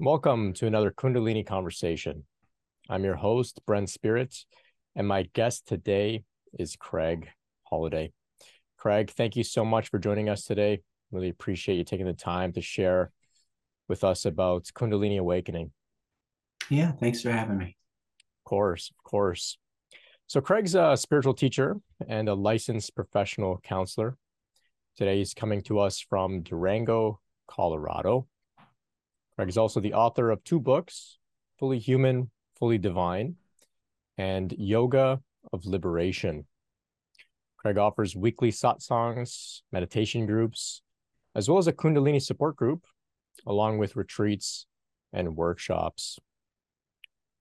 Welcome to another Kundalini conversation. I'm your host, Brent Spirit, and my guest today is Craig Holliday. Craig, thank you so much for joining us today. Really appreciate you taking the time to share with us about Kundalini awakening. Yeah, thanks for having me. Of course, of course. So, Craig's a spiritual teacher and a licensed professional counselor. Today, he's coming to us from Durango, Colorado. Craig is also the author of two books Fully Human, Fully Divine, and Yoga of Liberation. Craig offers weekly satsangs, meditation groups, as well as a Kundalini support group, along with retreats and workshops.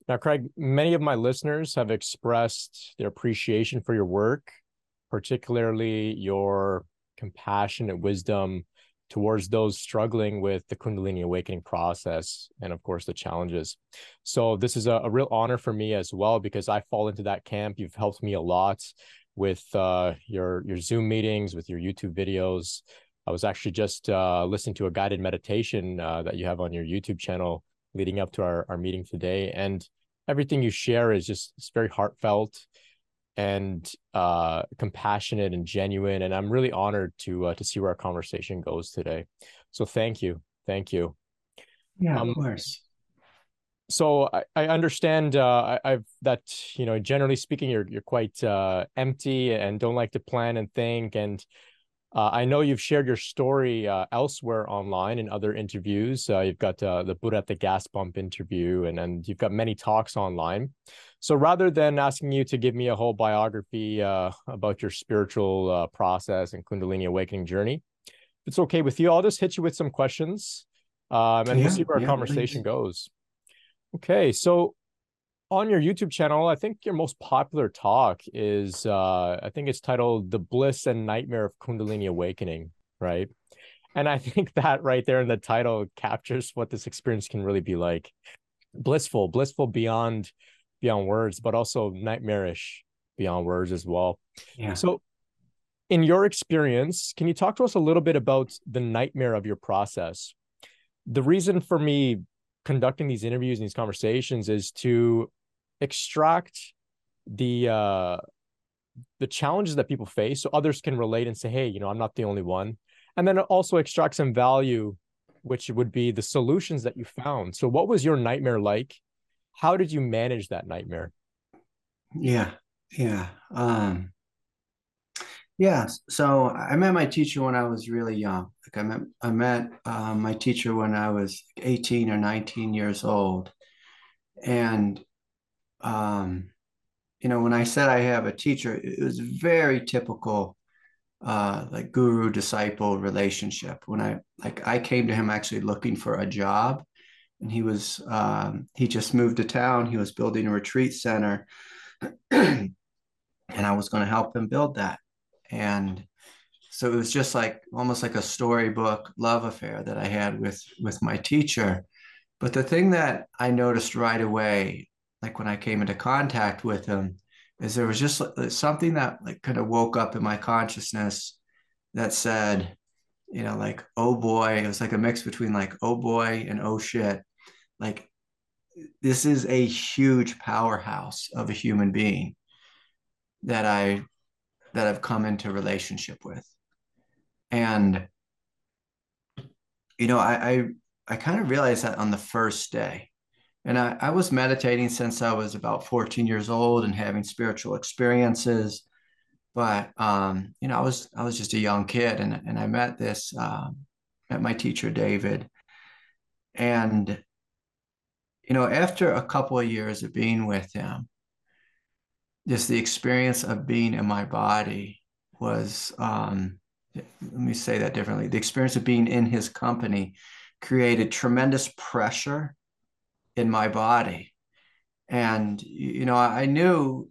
Now, Craig, many of my listeners have expressed their appreciation for your work, particularly your compassionate wisdom towards those struggling with the Kundalini awakening process and, of course, the challenges. So, this is a, a, real honor for me as well because I fall into that camp. You've helped me a lot with uh, your your Zoom meetings, with your YouTube videos. I was actually just uh, listening to a guided meditation uh, that you have on your YouTube channel leading up to our, our meeting today. And everything you share is just it's very heartfelt and uh, compassionate and genuine. And I'm really honored to uh, to see where our conversation goes today. So thank you, thank you. Yeah, um, of course. So I, I understand uh, I, have that you know generally speaking you're you're quite uh, empty and don't like to plan and think and uh, I know you've shared your story uh, elsewhere online in other interviews. Uh, you've got uh, the Buddha at the gas pump interview, and, and you've got many talks online. So rather than asking you to give me a whole biography uh, about your spiritual uh, process and Kundalini awakening journey, if it's okay with you, I'll just hit you with some questions um, and yeah, we'll see where our conversation please. goes. Okay, so on your YouTube channel, I think your most popular talk is uh I think it's titled The Bliss and Nightmare of Kundalini Awakening, right? And I think that right there in the title captures what this experience can really be like. Blissful, blissful beyond beyond words, but also nightmarish beyond words as well. Yeah. So in your experience, can you talk to us a little bit about the nightmare of your process? The reason for me conducting these interviews and these conversations is to extract the uh the challenges that people face so others can relate and say hey you know i'm not the only one and then also extract some value which would be the solutions that you found so what was your nightmare like how did you manage that nightmare? Yeah yeah um yeah so i met my teacher when i was really young. Like i met i met um, my teacher when i was 18 or 19 years old. And um, you know, when I said I have a teacher, it was very typical, uh, like guru disciple relationship. When I like, I came to him actually looking for a job, and he was um, he just moved to town. He was building a retreat center, and I was going to help him build that. And so it was just like almost like a storybook love affair that I had with with my teacher. But the thing that I noticed right away like when I came into contact with him, is there was just something that like kind of woke up in my consciousness that said, you know, like, oh boy, it was like a mix between like, oh boy and oh shit. Like, this is a huge powerhouse of a human being that I that I've come into relationship with. And you know, I I, I kind of realized that on the first day and I, I was meditating since I was about 14 years old and having spiritual experiences. But um, you know, I was I was just a young kid, and and I met this um, met my teacher David, and you know, after a couple of years of being with him, just the experience of being in my body was um, let me say that differently. The experience of being in his company created tremendous pressure in my body. And you know, I knew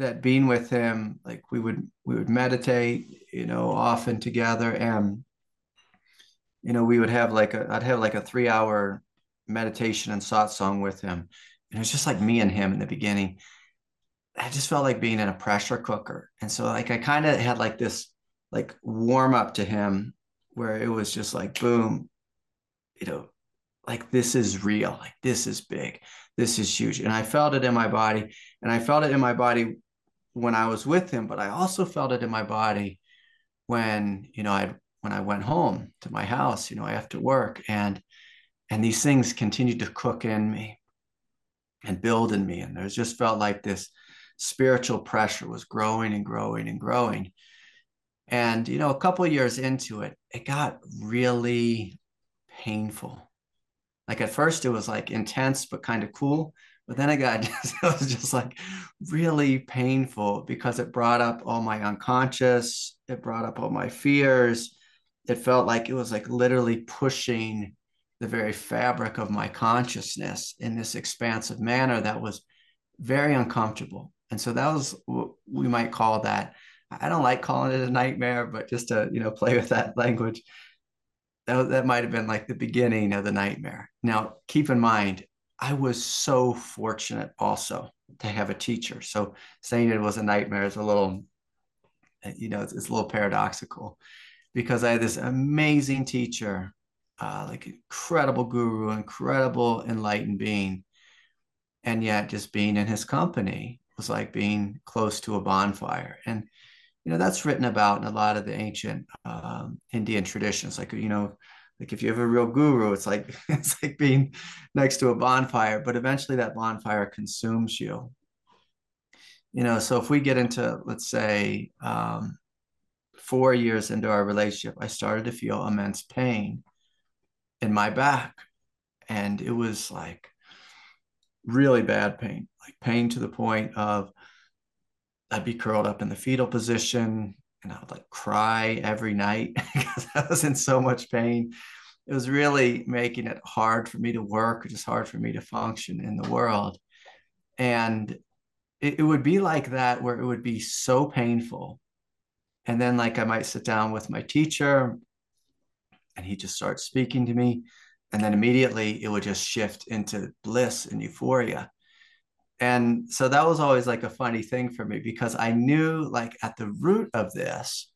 that being with him, like we would we would meditate, you know, often together, and you know, we would have like a I'd have like a three hour meditation and satsang with him. And it was just like me and him in the beginning. I just felt like being in a pressure cooker. And so like I kind of had like this like warm up to him where it was just like boom, you know, like this is real, like this is big, this is huge. And I felt it in my body. And I felt it in my body when I was with him, but I also felt it in my body when, you know, I when I went home to my house, you know, after work and and these things continued to cook in me and build in me. And there's just felt like this spiritual pressure was growing and growing and growing. And, you know, a couple years into it, it got really painful. Like at first, it was like intense, but kind of cool. But then it got just, it was just like really painful because it brought up all my unconscious, it brought up all my fears. It felt like it was like literally pushing the very fabric of my consciousness in this expansive manner that was very uncomfortable. And so that was what we might call that. I don't like calling it a nightmare, but just to you know play with that language, that, that might have been like the beginning of the nightmare. Now, keep in mind, I was so fortunate also to have a teacher. So saying it was a nightmare is a little, you know, it's, it's a little paradoxical because I had this amazing teacher uh, like incredible guru, incredible enlightened being. And yet just being in his company was like being close to a bonfire. And, you know, that's written about in a lot of the ancient um, Indian traditions. Like, you know, like if you have a real guru, it's like it's like being next to a bonfire, but eventually that bonfire consumes you. You know, so if we get into, let's say, um, four years into our relationship, I started to feel immense pain in my back. And it was like really bad pain, like pain to the point of I'd be curled up in the fetal position and I would like cry every night because I was in so much pain. It was really making it hard for me to work, just hard for me to function in the world. And it, it would be like that where it would be so painful. And then, like, I might sit down with my teacher and he just starts speaking to me and then immediately it would just shift into bliss and euphoria and so that was always like a funny thing for me because i knew like at the root of this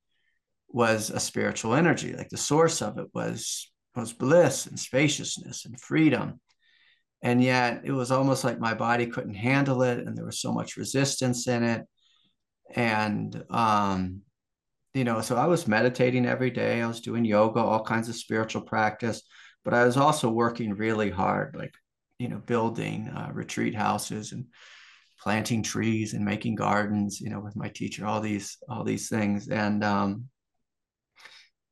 was a spiritual energy like the source of it was was bliss and spaciousness and freedom and yet it was almost like my body couldn't handle it and there was so much resistance in it and um you know, so I was meditating every day. I was doing yoga, all kinds of spiritual practice, but I was also working really hard, like, you know, building uh, retreat houses and planting trees and making gardens, you know, with my teacher, all these, all these things. And um,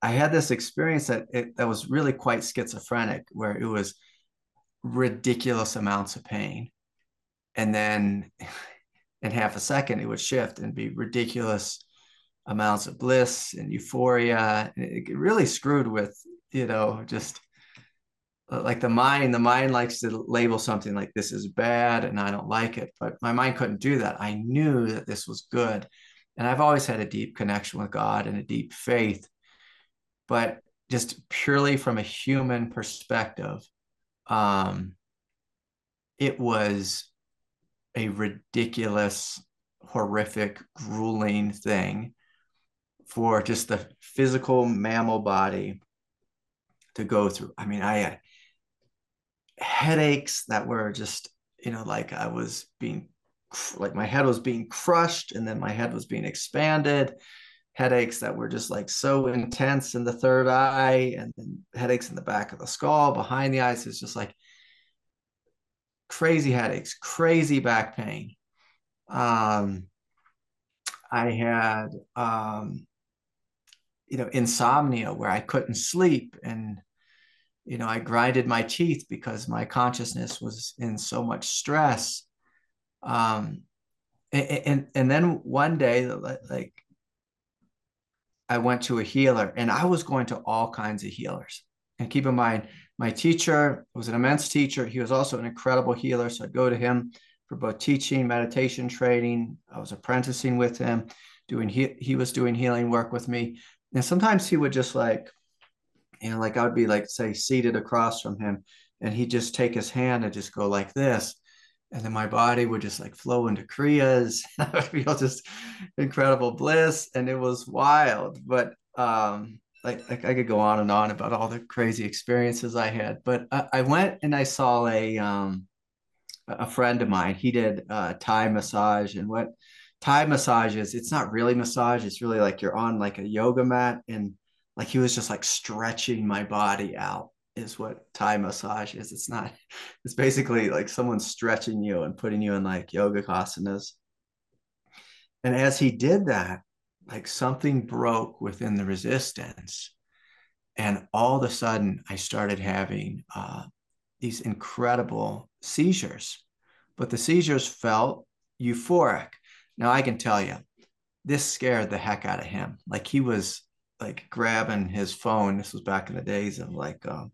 I had this experience that it, that was really quite schizophrenic, where it was ridiculous amounts of pain. And then in half a second, it would shift and be ridiculous amounts of bliss and euphoria. It really screwed with, you know, just like the mind. The mind likes to label something like this is bad and I don't like it, but my mind couldn't do that. I knew that this was good. And I've always had a deep connection with God and a deep faith. But just purely from a human perspective, um, it was a ridiculous, horrific, grueling thing for just the physical mammal body to go through. I mean, I had headaches that were just, you know, like I was being, like my head was being crushed and then my head was being expanded. Headaches that were just like so intense in the third eye, and then headaches in the back of the skull, behind the eyes. It's just like crazy headaches, crazy back pain. Um, I had um, you know insomnia where i couldn't sleep and you know i grinded my teeth because my consciousness was in so much stress. Um and and, and then one day like i went to a healer and i was going to all kinds of healers. And keep in mind my teacher was an immense teacher. He was also an incredible healer. So i'd go to him for both teaching meditation training. I was apprenticing with him doing he, he was doing healing work with me. And sometimes he would just like, know, like I would be like, say, seated across from him, and he'd just take his hand and just go like this. And then my body would just like flow into Kriyas. I would feel just incredible bliss. And it was wild. But um, like, like I could go on and on about all the crazy experiences I had, but I, I went and I saw a um a friend of mine. He did uh, Thai massage, and what Thai massage is, it's not really massage. It's really like you're on like a yoga mat, and like he was just like stretching my body out. Is what Thai massage is. It's not. It's basically like someone stretching you and putting you in like yoga asanas. And as he did that, like something broke within the resistance. And all of a sudden, I started having uh, these incredible seizures, but the seizures felt euphoric. Now, I can tell you, this scared the heck out of him. Like he was like grabbing his phone. This was back in the days of like, um,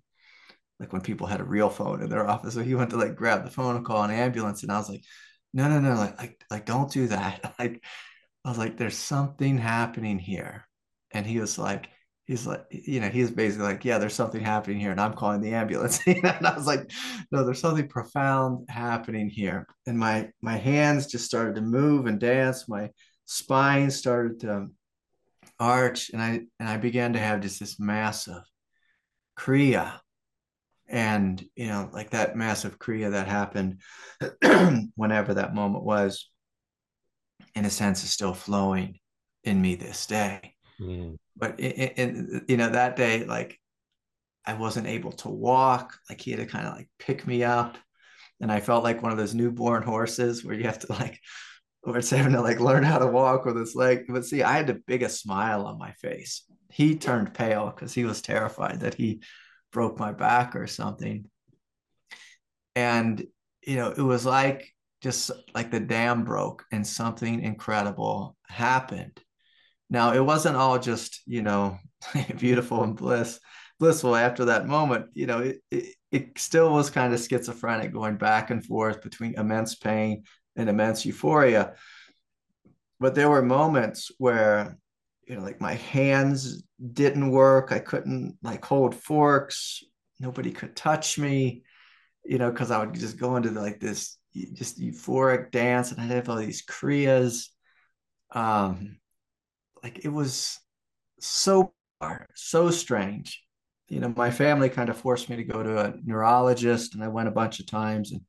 like when people had a real phone in their office. So he went to like grab the phone and call an ambulance. And I was like, no, no, no, like, like, like don't do that. Like, I was like, there's something happening here. And he was like, he's like, you know, he was basically like, yeah, there's something happening here. And I'm calling the ambulance. and I was like, no, there's something profound happening here. And my my hands just started to move and dance. My spine started to arch. And I and I began to have just this massive Kriya. And you know, like that massive Kriya that happened whenever that moment was in a sense is still flowing in me this day mm. but in, you know that day like i wasn't able to walk like he had to kind of like pick me up and i felt like one of those newborn horses where you have to like it's having to like learn how to walk with his leg but see i had the biggest smile on my face he turned pale because he was terrified that he broke my back or something and you know it was like just like the dam broke and something incredible happened. Now it wasn't all just, you know, beautiful and bliss, blissful after that moment. You know, it, it, it still was kind of schizophrenic going back and forth between immense pain and immense euphoria. But there were moments where, you know, like my hands didn't work. I couldn't like hold forks. Nobody could touch me, you know, because I would just go into like this just euphoric dance and I'd have all these kriyas. Um, like it was so so strange. You know, my family kind of forced me to go to a neurologist, and I went a bunch of times and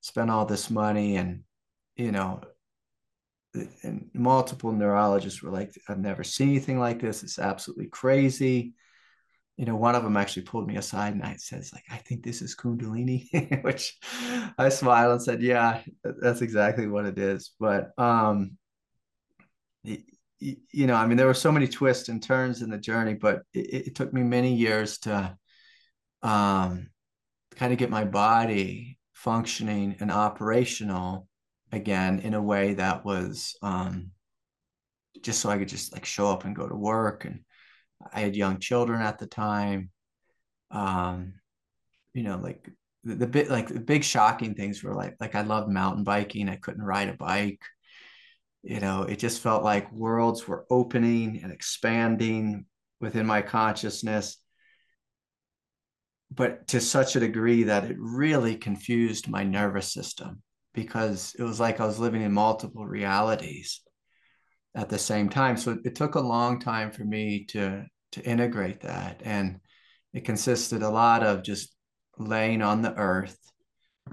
spent all this money. And you know, and multiple neurologists were like, "I've never seen anything like this. It's absolutely crazy." you know, one of them actually pulled me aside and I says like, I think this is Kundalini, which I smiled and said, yeah, that's exactly what it is. But, um, you know, I mean, there were so many twists and turns in the journey, but it, it took me many years to, um, kind of get my body functioning and operational again in a way that was, um, just so I could just like show up and go to work and, I had young children at the time. Um, you know, like the, the bit like the big shocking things were like like I loved mountain biking. I couldn't ride a bike. You know, it just felt like worlds were opening and expanding within my consciousness. But to such a degree that it really confused my nervous system because it was like I was living in multiple realities at the same time. So it took a long time for me to to integrate that, and it consisted a lot of just laying on the earth,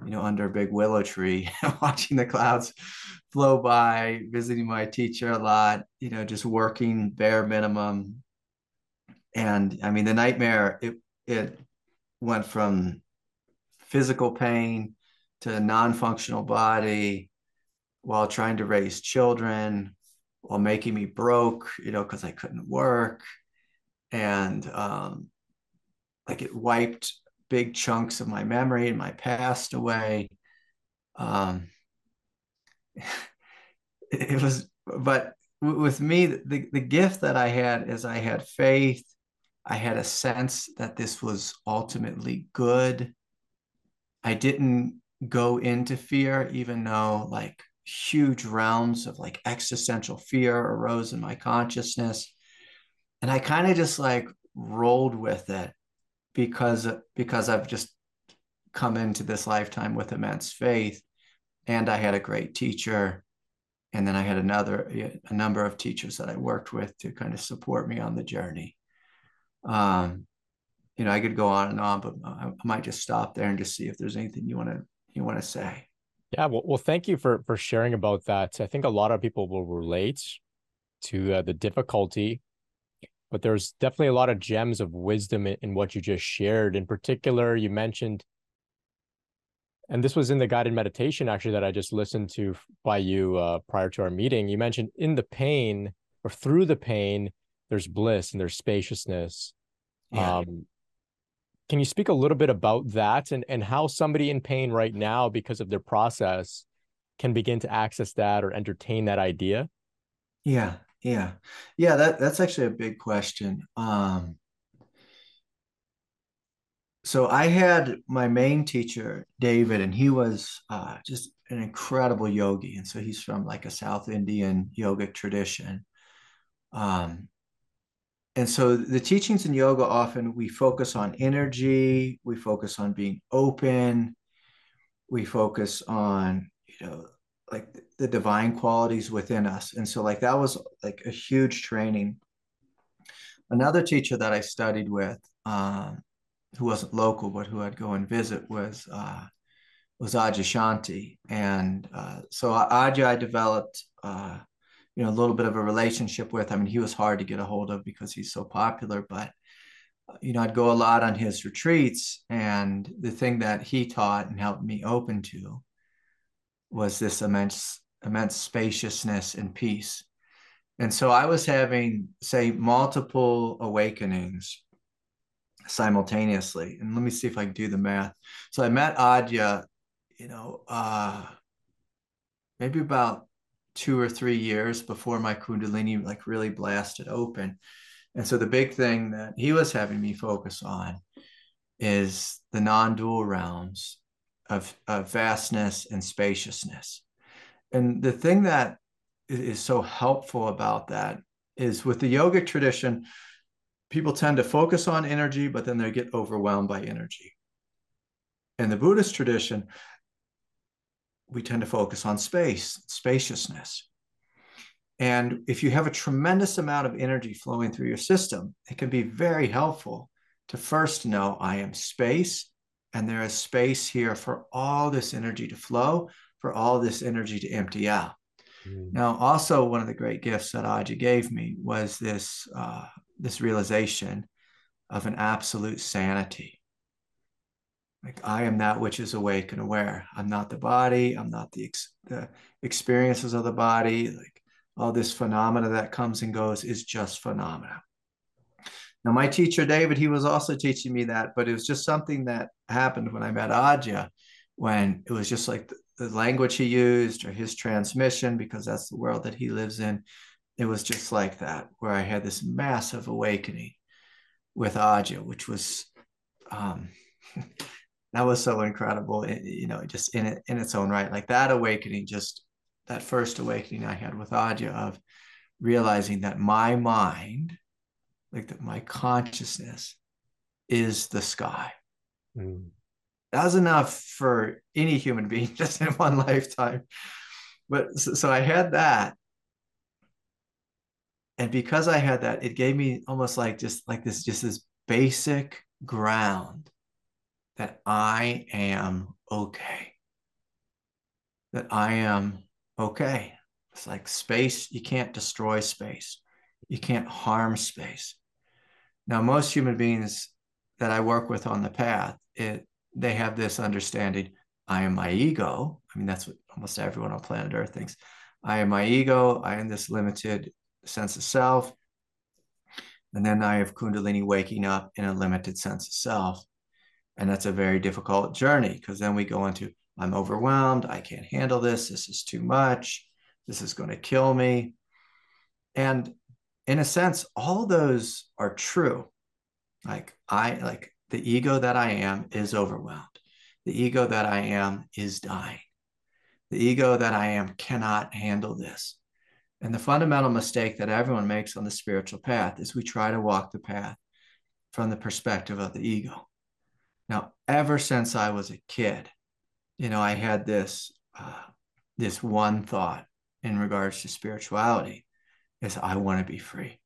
you know, under a big willow tree, watching the clouds flow by, visiting my teacher a lot, you know, just working bare minimum. And I mean, the nightmare it it went from physical pain to a non-functional body while trying to raise children while making me broke, you know, because I couldn't work. And um, like it wiped big chunks of my memory and my past away. Um, it was, but with me, the, the gift that I had is I had faith. I had a sense that this was ultimately good. I didn't go into fear, even though like huge realms of like existential fear arose in my consciousness. And i kind of just like rolled with it because because i've just come into this lifetime with immense faith. And i had a great teacher. And then i had another a number of teachers that i worked with to kind of support me on the journey. Um, you know, I could go on and on, but I, I might just stop there and just see if there's anything you want to you want to say. Yeah, well, well, thank you for for sharing about that. I think a lot of people will relate to uh, the difficulty, but there's definitely a lot of gems of wisdom in, in what you just shared. In particular, you mentioned, and this was in the guided meditation actually that I just listened to by you uh, prior to our meeting. You mentioned in the pain or through the pain, there's bliss and there's spaciousness. Yeah. Um, can you speak a little bit about that and, and how somebody in pain right now, because of their process, can begin to access that or entertain that idea? Yeah, yeah, yeah. That that's actually a big question. Um, so I had my main teacher, David, and he was uh, just an incredible yogi. And so he's from like a South Indian yogic tradition. Um, and so the teachings in yoga often we focus on energy we focus on being open we focus on you know like the divine qualities within us and so like that was like a huge training another teacher that i studied with um, who wasn't local but who i'd go and visit was uh, was Adyashanti. And uh, so Adya I developed uh, you know, a little bit of a relationship with. I mean, he was hard to get a hold of because he's so popular, but you know, I'd go a lot on his retreats, and the thing that he taught and helped me open to was this immense, immense spaciousness and peace. And so I was having, say, multiple awakenings simultaneously. And let me see if I can do the math. So I met Adya, you know, uh, maybe about two or three years before my kundalini like really blasted open. And so the big thing that he was having me focus on is the non-dual realms of, of vastness and spaciousness. And the thing that is so helpful about that is with the yogic tradition people tend to focus on energy but then they get overwhelmed by energy. In the buddhist tradition we tend to focus on space, spaciousness. And if you have a tremendous amount of energy flowing through your system, it can be very helpful to first know I am space, and there is space here for all this energy to flow, for all this energy to empty out. Mm. Now, also one of the great gifts that Adya gave me was this uh, this realization of an absolute sanity like i am that which is awake and aware. I'm not the body. I'm not the, ex- the experiences of the body. Like all this phenomena that comes and goes is just phenomena. Now my teacher david he was also teaching me that but it was just something that happened when i met Adya when it was just like the, the language he used or his transmission because that's the world that he lives in. It was just like that where i had this massive awakening with Adya which was um that was so incredible you know just in it in its own right like that awakening just that first awakening i had with Adya of realizing that my mind like that my consciousness is the sky. Mm. that was enough for any human being just in one lifetime. But so, so i had that. And because i had that it gave me almost like just like this just this basic ground that I am okay. That I am okay. It's like space, you can't destroy space, you can't harm space. Now, most human beings that I work with on the path, it, they have this understanding I am my ego. I mean, that's what almost everyone on planet Earth thinks. I am my ego. I am this limited sense of self. And then I have Kundalini waking up in a limited sense of self. And that's a very difficult journey because then we go into I'm overwhelmed. I can't handle this. This is too much. This is going to kill me. And in a sense, all those are true. Like I like the ego that I am is overwhelmed. The ego that I am is dying. The ego that I am cannot handle this. And the fundamental mistake that everyone makes on the spiritual path is we try to walk the path from the perspective of the ego. Ever since I was a kid, you know, I had this uh, this one thought in regards to spirituality is I want to be free.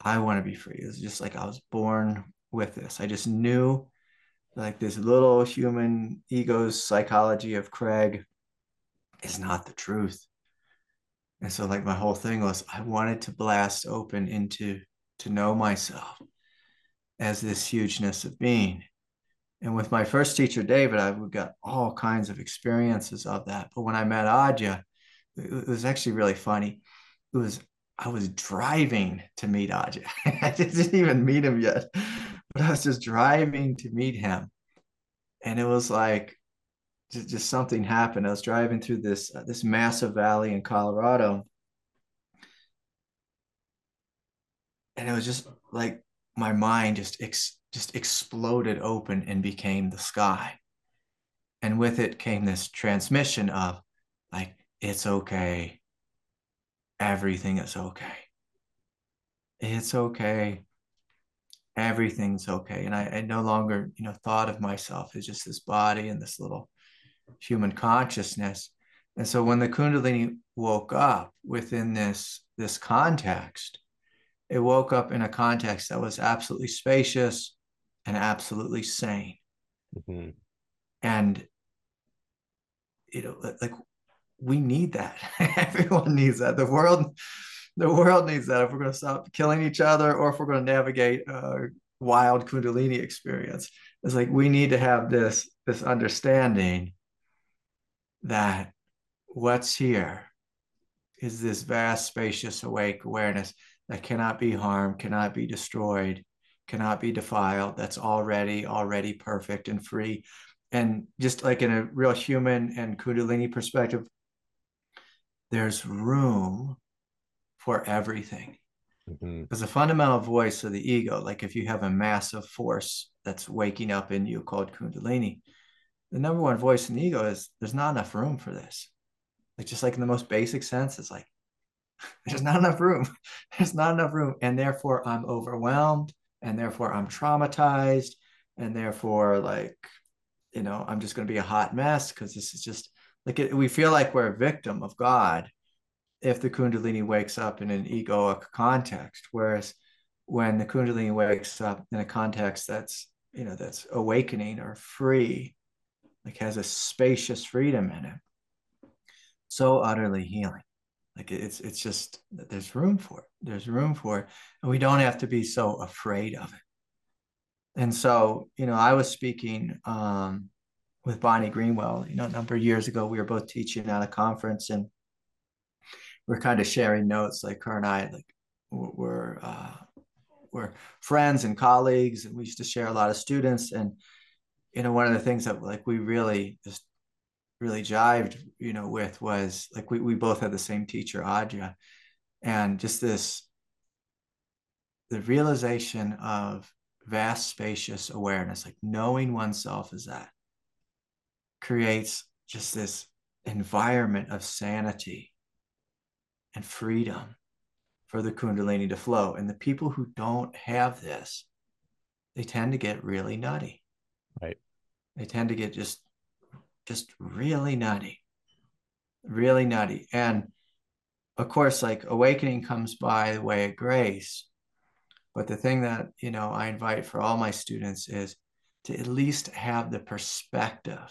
I want to be free. It was just like I was born with this. I just knew like this little human ego's psychology of Craig is not the truth. And so like my whole thing was I wanted to blast open into to know myself as this hugeness of being. And with my first teacher, David, I've got all kinds of experiences of that. But when I met Adya, it was actually really funny. It was I was driving to meet Adya. I didn't even meet him yet, but I was just driving to meet him, and it was like just, just something happened. I was driving through this uh, this massive valley in Colorado, and it was just like my mind just ex, just exploded open and became the sky, and with it came this transmission of like it's okay everything is okay. It's okay. Everything's okay. And I, I no longer, you know, thought of myself as just this body and this little human consciousness. And so when the Kundalini woke up within this, this context, it woke up in a context that was absolutely spacious and absolutely sane. Mm-hmm. And you know, like we need that. Everyone needs that. The world, the world needs that. If we're going to stop killing each other, or if we're going to navigate a wild Kundalini experience, it's like we need to have this this understanding that what's here is this vast, spacious, awake awareness that cannot be harmed, cannot be destroyed, cannot be defiled. That's already already perfect and free. And just like in a real human and Kundalini perspective, there's room for everything. Mm-hmm. Because the fundamental voice of the ego, like if you have a massive force that's waking up in you called Kundalini, the number one voice in the ego is there's not enough room for this. Like just like in the most basic sense, it's like there's not enough room. There's not enough room. And therefore I'm overwhelmed. And therefore I'm traumatized. And therefore, like, you know, I'm just going to be a hot mess because this is just like it, we feel like we're a victim of God if the Kundalini wakes up in an egoic context, whereas when the Kundalini wakes up in a context that's you know that's awakening or free, like has a spacious freedom in it, so utterly healing. Like it's it's just that there's room for it. There's room for it, and we don't have to be so afraid of it. And so, you know, I was speaking um, with Bonnie Greenwell. You know, a number of years ago, we were both teaching at a conference, and we're kind of sharing notes. Like her and I, like we're uh, we're friends and colleagues, and we used to share a lot of students. And you know, one of the things that like we really just really jived, you know, with was like we we both had the same teacher, Adya, and just this the realization of vast spacious awareness like knowing oneself is that creates just this environment of sanity and freedom for the kundalini to flow. And the people who don't have this they tend to get really nutty. Right. They tend to get just just really nutty. Really nutty. And of course like awakening comes by the way of grace. But the thing that you know i invite for all my students is to at least have the perspective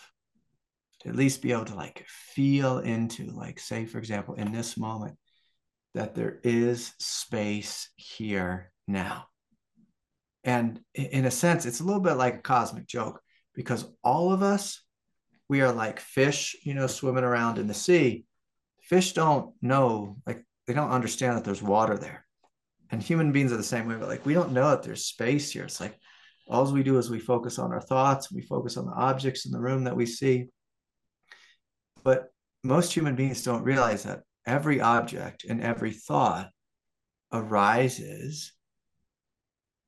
to at least be able to like feel into like say for example in this moment that there is space here now. And in a sense it's a little bit like a cosmic joke because all of us we are like fish you know swimming around in the sea fish don't know like they don't understand that there's water there and human beings are the same way but like we don't know that there's space here it's like all we do is we focus on our thoughts we focus on the objects in the room that we see but most human beings don't realize that every object and every thought arises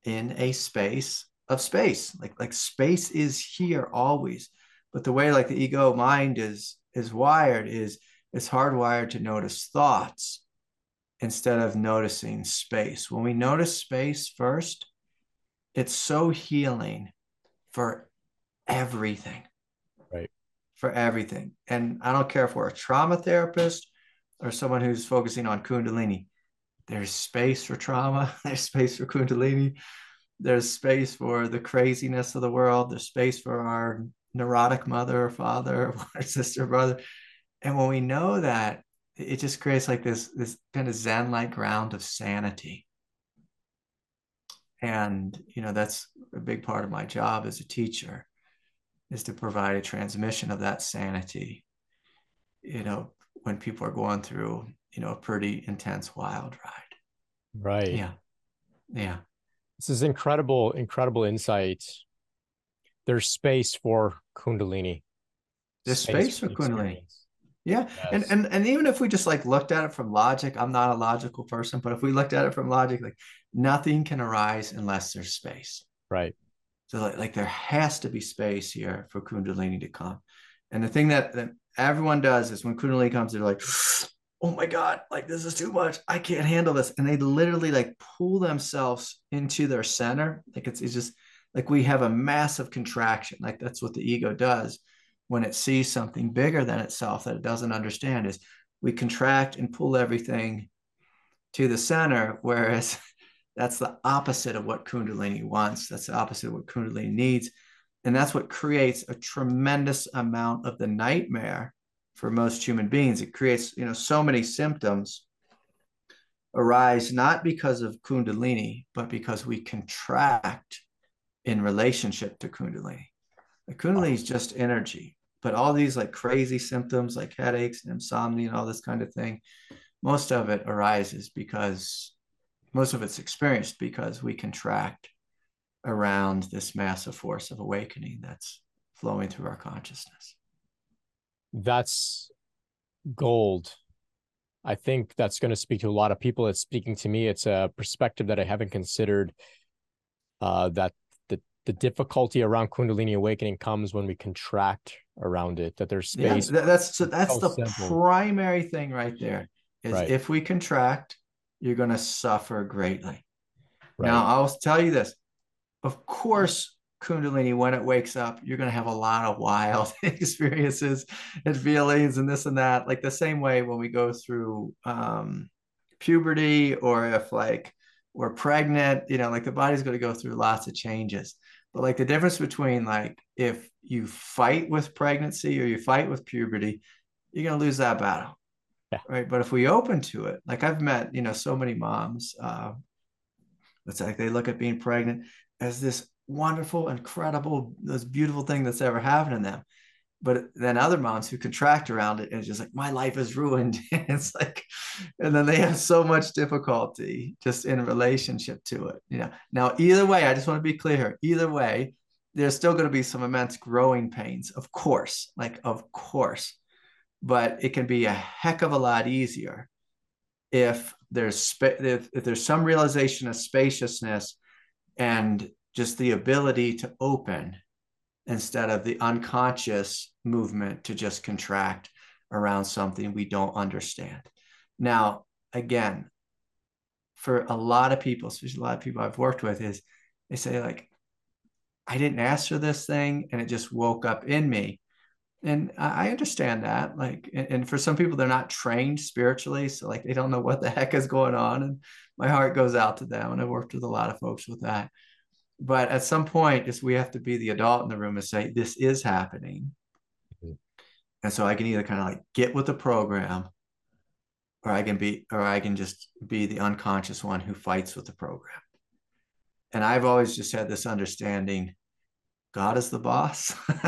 in a space of space. Like like space is here always. But the way like the ego mind is is wired is it's hardwired to notice thoughts instead of noticing space. When we notice space first, it's so healing for everything Right. for everything. And I don't care if we're a trauma therapist or someone who's focusing on Kundalini. there's space for trauma, there's space for Kundalini, there's space for the craziness of the world, there's space for our neurotic mother or father or sister or brother. And when we know that, it just creates like this, this kind of Zen like ground of sanity. And, you know, that's a big part of my job as a teacher is to provide a transmission of that sanity, you know, when people are going through, you know, a pretty intense wild ride. Right. Yeah. Yeah. This is incredible, incredible insight. There's space for Kundalini. There's space, space for Kundalini. Yeah. Yes. And, and and even if we just like looked at it from logic, I'm not a logical person, but if we looked at it from logic, like nothing can arise unless there's space. Right. So like, like there has to be space here for Kundalini to come. And the thing that, that everyone does is when Kundalini comes, they're like, oh my God, like this is too much. I can't handle this. And they literally like pull themselves into their center. Like it's, it's just like we have a massive contraction. Like that's what the ego does when it sees something bigger than itself that it doesn't understand is we contract and pull everything to the center. Whereas that's the opposite of what Kundalini wants. That's the opposite of what Kundalini needs. And that's what creates a tremendous amount of the nightmare for most human beings. It creates, you know, so many symptoms arise not because of Kundalini, but because we contract in relationship to Kundalini. The Kundalini is just energy, but all these like crazy symptoms like headaches and insomnia and all this kind of thing, most of it arises because most of it's experienced because we contract around this massive force of awakening that's flowing through our consciousness that's gold. I think that's going to speak to a lot of people. It's speaking to me. It's a perspective that I haven't considered. Uh, that the difficulty around Kundalini awakening comes when we contract around it. That there's space. Yeah, that's so that's the simple. primary thing right there. Is right. if we contract, you're going to suffer greatly. Right. Now I'll tell you this. Of course, Kundalini, when it wakes up, you're going to have a lot of wild experiences and feelings and this and that. Like the same way when we go through um, puberty or if like we're pregnant, you know, like the body's going to go through lots of changes. But like the difference between like if you fight with pregnancy or you fight with puberty, you're going to lose that battle. Yeah. Right. But if we open to it, like I've met, you know, so many moms, uh, it's like they look at being pregnant as this wonderful, incredible, most beautiful thing that's ever happened to them. But then other moms who contract around it and it's just like, my life is ruined. it's like, and then they have so much difficulty just in relationship to it. You know, now either way, I just want to be clear here. Either way, there's still going to be some immense growing pains, of course, like of course, but it can be a heck of a lot easier if there's sp- if, if there's some realization of spaciousness and just the ability to open instead of the unconscious movement to just contract around something we don't understand. Now, again, for a lot of people, especially a lot of people I've worked with, is they say, like, I didn't ask for this thing and it just woke up in me. And I understand that. Like, and for some people, they're not trained spiritually. So, like, they don't know what the heck is going on. And my heart goes out to them. And I've worked with a lot of folks with that but at some point just we have to be the adult in the room and say this is happening. Mm-hmm. and so i can either kind of like get with the program or i can be or i can just be the unconscious one who fights with the program. And i've always just had this understanding god is the boss.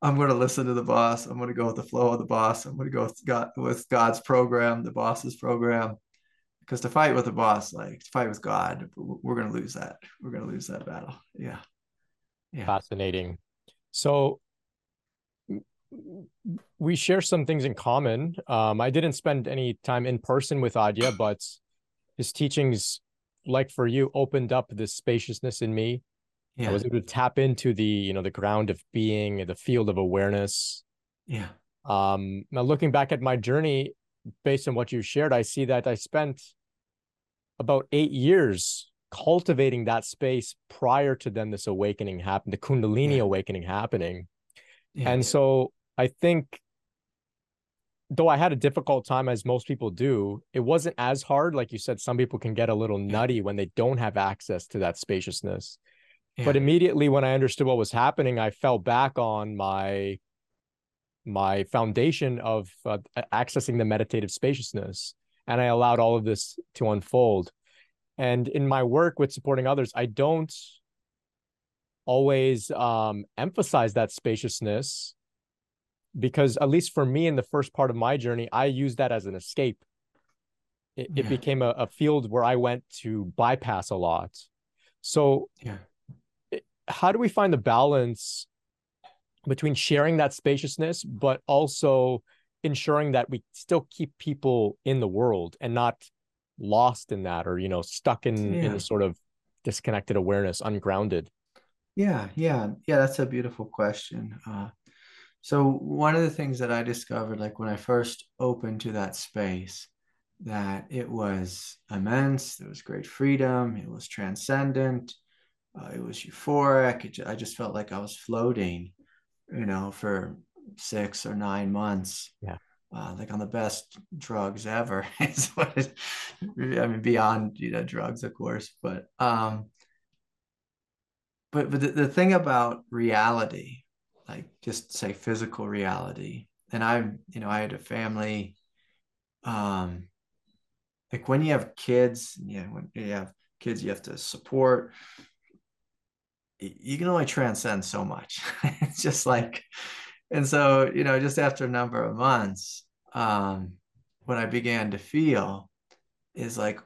I'm going to listen to the boss. I'm going to go with the flow of the boss. I'm going to go with god with god's program the boss's program because to fight with the boss, like to fight with God, we're going to lose that. We're going to lose that battle. Yeah. Yeah. Fascinating. So we share some things in common. Um, I didn't spend any time in person with Adya, but his teachings, like for you, opened up this spaciousness in me. Yeah. I was able to tap into the, you know, the ground of being, the field of awareness. Yeah. Um, now looking back at my journey, based on what you shared, I see that I spent about eight years cultivating that space prior to then this awakening happened, the Kundalini yeah. awakening happening. Yeah. And so I think though I had a difficult time, as most people do, it wasn't as hard. Like you said, some people can get a little nutty when they don't have access to that spaciousness. Yeah. But immediately when I understood what was happening, I fell back on my my foundation of uh, accessing the meditative spaciousness, and I allowed all of this to unfold. And in my work with supporting others, I don't always um, emphasize that spaciousness because at least for me in the first part of my journey i used that as an escape it, yeah. it became a, a, field where i went to bypass a lot so yeah it, how do we find the balance between sharing that spaciousness but also ensuring that we still keep people in the world and not lost in that or you know stuck in yeah. in a sort of disconnected awareness ungrounded yeah yeah yeah that's a beautiful question uh so one of the things that I discovered, like when I first opened to that space, that it was immense. There was great freedom. It was transcendent. Uh, it was euphoric. It, I just felt like I was floating, you know, for six or nine months. Yeah. Uh, like on the best drugs ever. is what it, I mean, beyond you know drugs, of course, but um, but but the, the thing about reality like just say physical reality and i you know i had a family um like when you have kids you know when you have kids you have to support you can only transcend so much it's just like and so you know just after a number of months um what i began to feel is like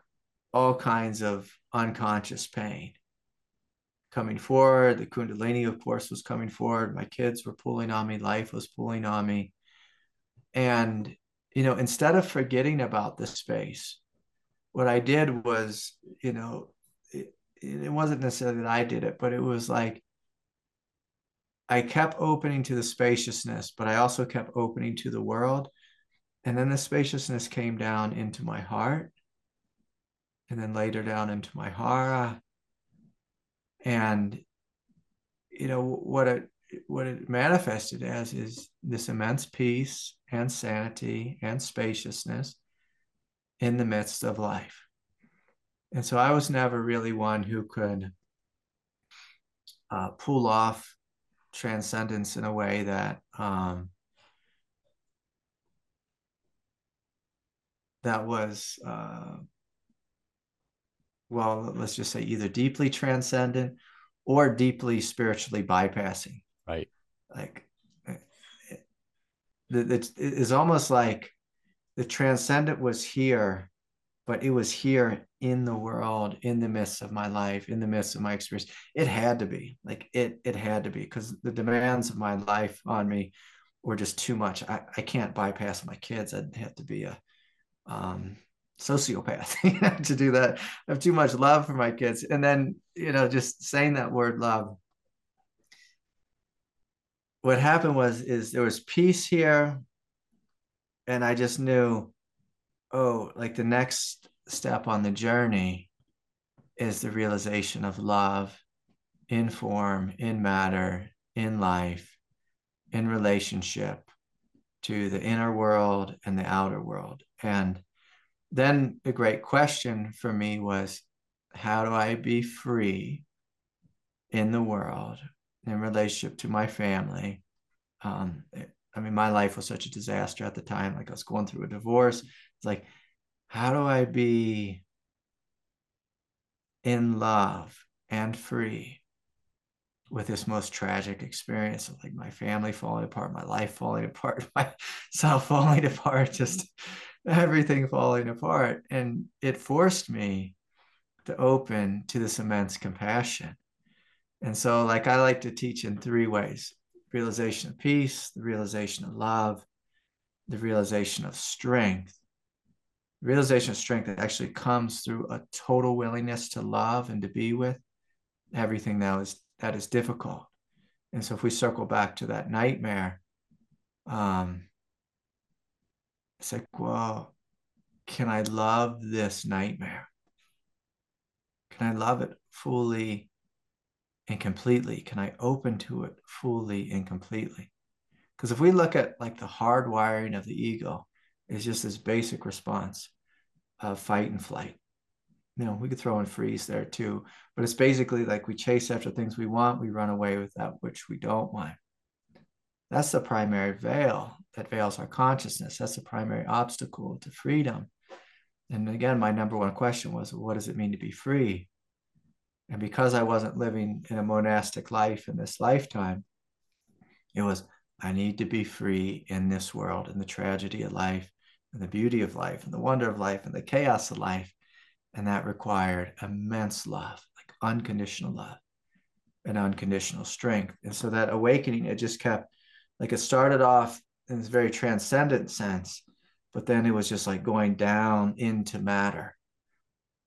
all kinds of unconscious pain coming forward. The Kundalini, of course, was coming forward. My kids were pulling on me. Life was pulling on me. And, you know, instead of forgetting about the space, what I did was, you know, it, wasn't necessarily that I did it, but it was like I kept opening to the spaciousness, but I also kept opening to the world. And then the spaciousness came down into my heart and then later down into my hara and you know what it what it manifested as is this immense peace and sanity and spaciousness in the midst of life and so i was never really one who could uh, pull off transcendence in a way that um, that was uh, well, let's just say either deeply transcendent or deeply spiritually bypassing. Right. Like it is almost like the transcendent was here, but it was here in the world, in the midst of my life, in the midst of my experience. It had to be like it, it had to be because the demands of my life on me were just too much. I, I can't bypass my kids. I'd have to be a, um, sociopath to do that. I have too much love for my kids. And then, you know, just saying that word love. What happened was is there was peace here. And I just knew, oh, like the next step on the journey is the realization of love in form, in matter, in life, in relationship to the inner world and the outer world. And then the great question for me was how do I be free in the world in relationship to my family? Um, I mean, my life was such a disaster at the time. Like I was going through a divorce. Like, how do I be in love and free with this most tragic experience of like my family falling apart, my life falling apart, myself falling apart, just everything falling apart. And it forced me to open to this immense compassion. And so, like, I like to teach in three ways realization of peace, the realization of love, the realization of strength. Realization of strength actually comes through a total willingness to love and to be with everything that is that is difficult. And so if we circle back to that nightmare, um, it's like, well, can I love this nightmare? Can I love it fully and completely? Can I open to it fully and completely? Because if we look at like the hardwiring of the ego, is just this basic response of fight and flight. You know, we could throw in freeze there too, but it's basically like we chase after things we want, we run away with that which we don't want. That's the primary veil that veils our consciousness. That's the primary obstacle to freedom. And again, my number one question was, what does it mean to be free? And because I wasn't living in a monastic life in this lifetime, it was, I need to be free in this world, in the tragedy of life, and the beauty of life, and the wonder of life, and the chaos of life. And that required immense love, like unconditional love and unconditional strength. And so that awakening, it just kept, like it started off in this very transcendent sense, but then it was just like going down into matter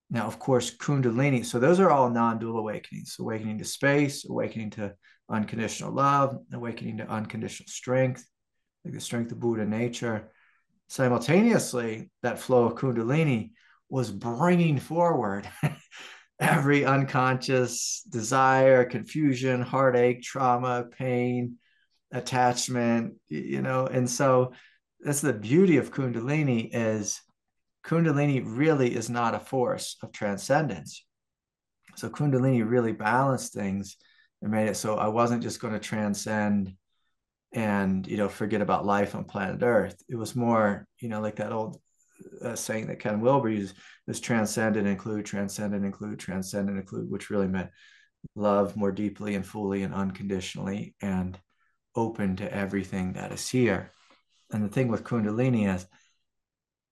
now, of course, Kundalini. So those are all non-dual awakenings: awakening to space, awakening to unconditional love, awakening to unconditional strength, like the strength of Buddha nature. Simultaneously, that flow of Kundalini was bringing forward every unconscious desire, confusion, heartache, trauma, pain, attachment. You know, and so that's the beauty of Kundalini is Kundalini really is not a force of transcendence. So Kundalini really balanced things and made it so I wasn't just going to transcend and you know forget about life on planet Earth. It was more you know like that old uh, saying that Ken Wilber used: "This transcend and include, transcend and include, transcend and include," which really meant love more deeply and fully and unconditionally and open to everything that is here. And the thing with Kundalini is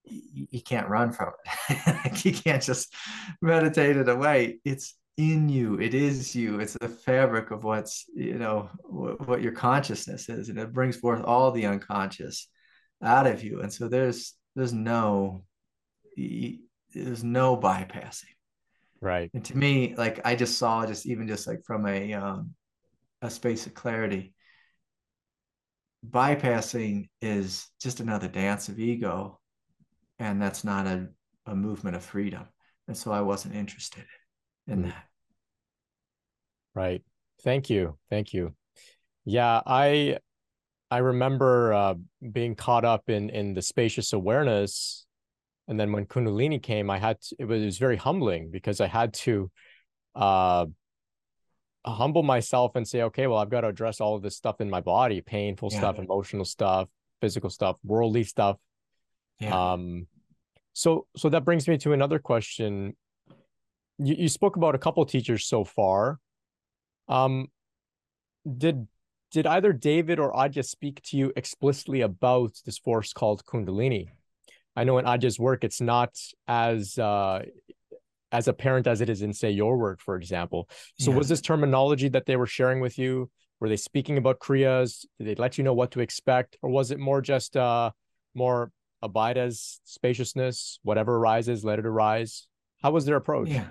you, can't run from it. you can't just meditate it away. It's in you. It is you. It's the fabric of what's you know what, what your consciousness is, and it brings forth all the unconscious out of you. And so there's there's no there's no bypassing. Right. And to me, like I just saw just even just like from a um, a space of clarity, bypassing is just another dance of ego and that's not a, a movement of freedom and so i wasn't interested in mm. that right thank you thank you yeah i i remember uh, being caught up in in the spacious awareness and then when kundalini came i had to, it was, it was very humbling because i had to uh humble myself and say okay well i've got to address all of this stuff in my body painful yeah. stuff emotional stuff physical stuff worldly stuff yeah. Um, so so that brings me to another question. You, you spoke about a couple teachers so far. Um, did did either David or Adya speak to you explicitly about this force called Kundalini? I know in Adya's work, it's not as uh, as apparent as it is in, say, your work, for example. So, yeah. was this terminology that they were sharing with you? Were they speaking about kriyas? Did they let you know what to expect, or was it more just uh, more abide as spaciousness, whatever arises, let it arise? How was their approach? Yeah.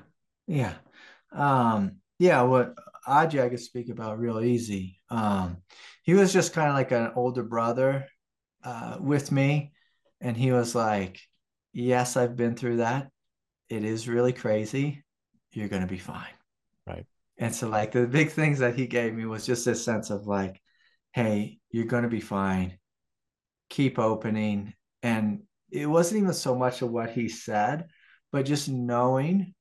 Yeah. Um, yeah, what Adya I could speak about real easy. Um, he was just kind of like an older brother uh, with me. And he was like, Yes, I've been through that. It is really crazy. You're going to be fine. Right. And so, like, the big things that he gave me was just this sense of like, Hey, you're going to be fine. Keep opening and it wasn't even so much of what he said but just knowing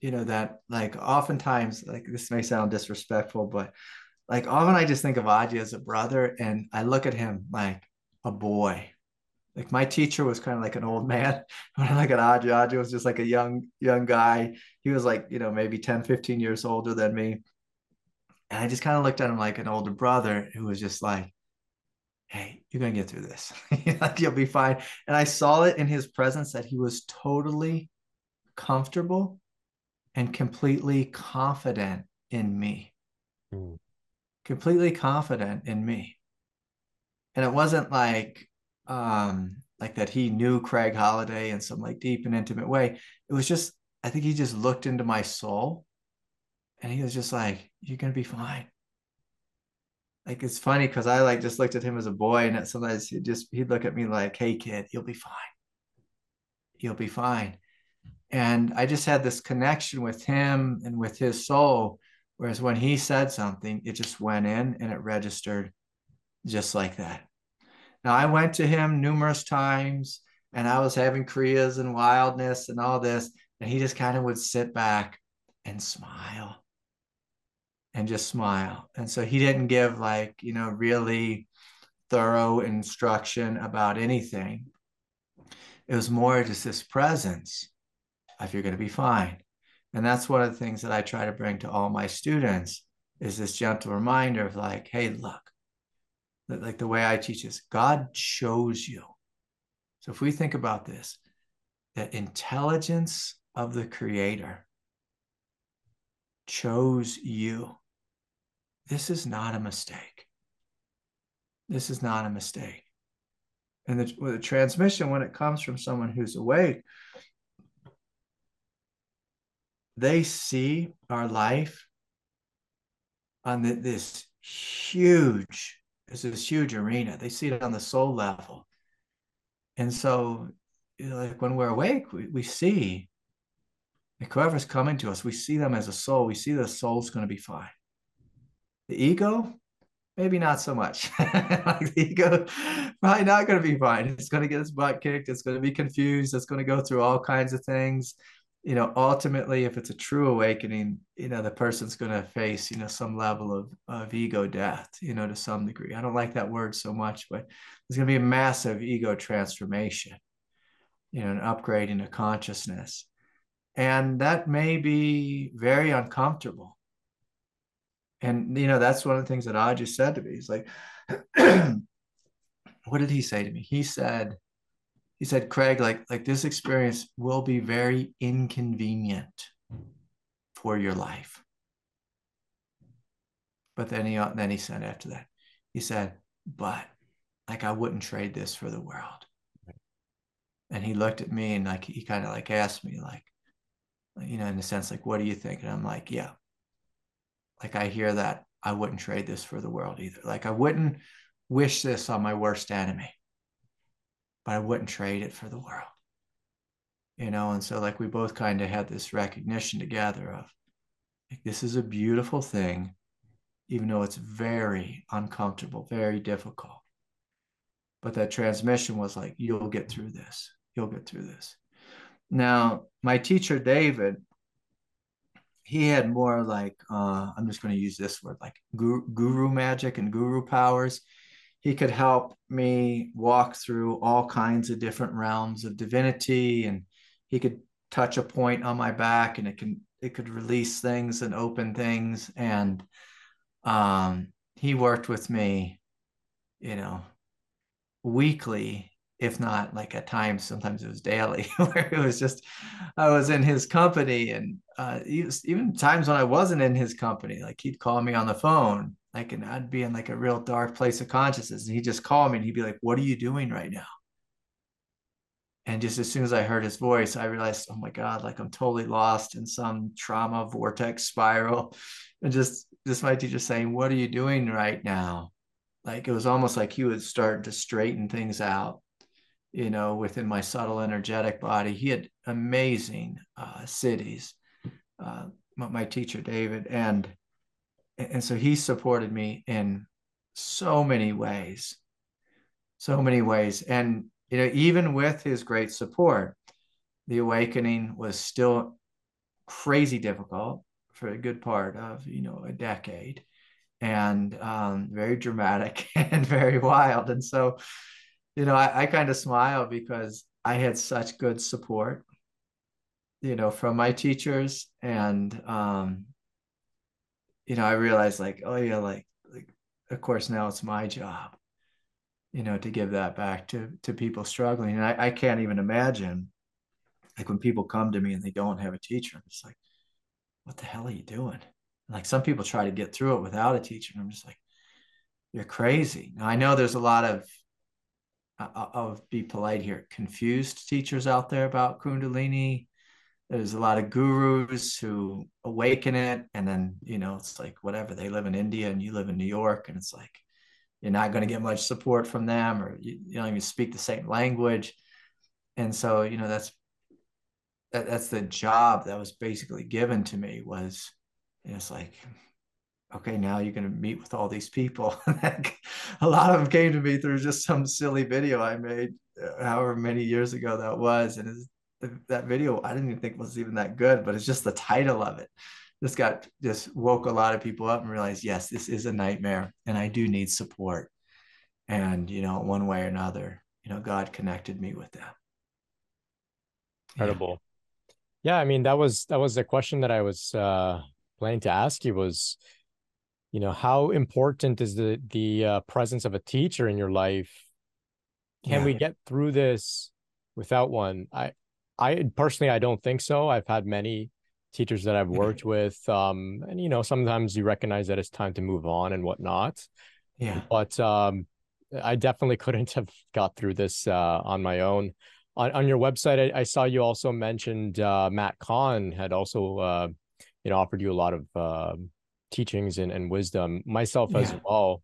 you know that like oftentimes like this may sound disrespectful but like often i just think of Adya as a brother and i look at him like a boy like my teacher was kind of like an old man when i look at Adya Adya was just like a young young guy he was like you know maybe 10 15 years older than me and i just kind of looked at him like an older brother who was just like hey, you're going to get through this. You'll be fine. And I saw it in his presence that he was totally comfortable and completely confident in me. Mm. Completely confident in me. And it wasn't like, um, like that he knew Craig Holliday in some like deep and intimate way. It was just, I think he just looked into my soul and he was just like, you're going to be fine like it's funny because I like just looked at him as a boy, and sometimes he just he'd look at me like, "Hey, kid, you'll be fine. You'll be fine." And I just had this connection with him and with his soul. Whereas when he said something, it just went in and it registered just like that. Now, I went to him numerous times and I was having kriyas and wildness and all this. And he just kind of would sit back and smile and just smile. And so he didn't give like, you know, really thorough instruction about anything. It was more just this presence of you're going to be fine. And that's one of the things that I try to bring to all my students is this gentle reminder of like, hey, look, like the way I teach is God chose you. So if we think about this, the intelligence of the creator chose you. This is not a mistake. This is not a mistake. And the, the transmission, when it comes from someone who's awake, they see our life on the, this huge, this huge arena. They see it on the soul level. And so, you know, like when we're awake, we, we see like whoever's coming to us, we see them as a soul. We see the soul's going to be fine. The ego, maybe not so much. like the ego, probably not going to be fine. It's going to get its butt kicked. It's going to be confused. It's going to go through all kinds of things you know, ultimately, if it's a true awakening, you know, the person's going to face, you know, some level of, of ego death, you know, to some degree. I don't like that word so much, but there's going to be a massive ego transformation, you know, an upgrading of consciousness. And that may be very uncomfortable. And, you know, that's one of the things that Adya said to me. He's like, what did he say to me? He said, he said, Craig, like, like this experience will be very inconvenient for your life. But then he uh, then he said after that, he said, but like I wouldn't trade this for the world. And he looked at me and like he kind of like asked me, like, you know, in a sense, like, what do you think? And I'm like, yeah. Like I hear that I wouldn't trade this for the world either. Like I wouldn't wish this on my worst enemy but I wouldn't trade it for the world. You know, and so like we both kind of had this recognition together of like this is a beautiful thing, even though it's very uncomfortable, very difficult. But that transmission was like, you'll get through this. You'll get through this. Now, my teacher, David, he had more like, uh, I'm just going to use this word, like guru, guru magic and guru powers he could help me walk through all kinds of different realms of divinity and he could touch a point on my back and it can it could release things and open things. And um, he worked with me you know weekly if not like at times sometimes it was daily where it was just i was in his company. And uh, even times when i wasn't in his company like he'd call me on the phone like and I'd be in like a real dark place of consciousness. And he'd just call me and he'd be like, What are you doing right now? And just as soon as I heard his voice, I realized, oh my God, like I'm totally lost in some trauma vortex spiral. And just just my teacher saying, What are you doing right now? Like it was almost like he would start to straighten things out, you know, within my subtle energetic body. He had amazing uh, siddhis, uh, my teacher, David. And and so he supported me in so many ways so many ways. And you know even with his great support the awakening was still crazy difficult for a good part of you know a decade and um, very dramatic and very wild. And so you know i, I kind of smile because i had such good support you know from my teachers and um, you know, I realized like, oh yeah, like like of course now it's my job, you know, to give that back to to people struggling. And I, I can't even imagine like when people come to me and they don't have a teacher, I'm just like, what the hell are you doing? like some people try to get through it without a teacher. And I'm just like, you're crazy. Now I know there's a lot of uh, uh, I'll be polite here, confused teachers out there about Kundalini there's a lot of gurus who awaken it and then you know it's like whatever they live in india and you live in new york and it's like you're not going to get much support from them or you, you don't even speak the same language and so you know that's that, that's the job that was basically given to me was you know, it's like okay, now you're going to meet with all these people. a lot of them came to me through just some silly video I made, uh, however many years ago that was. And that video, I didn't even think was even that good, but it's just the title of it. This got just woke a lot of people up and realized, yes, this is a nightmare, and I do need support. And you know, one way or another, you know, God connected me with that. Incredible. Yeah. yeah, I mean, that was that was the question that I was uh planning to ask you was you know how important is the the uh, presence of a teacher in your life can yeah. we get through this without one i i personally i don't think so. I've had many teachers that i've worked with um and you know sometimes you recognize that it's time to move on and whatnot. Yeah. But um i definitely couldn't have got through this uh on my own. On, on your website I, I saw you also mentioned uh matt kahn had also uh you know offered you a lot of uh, teachings and, and wisdom. Myself yeah. as well.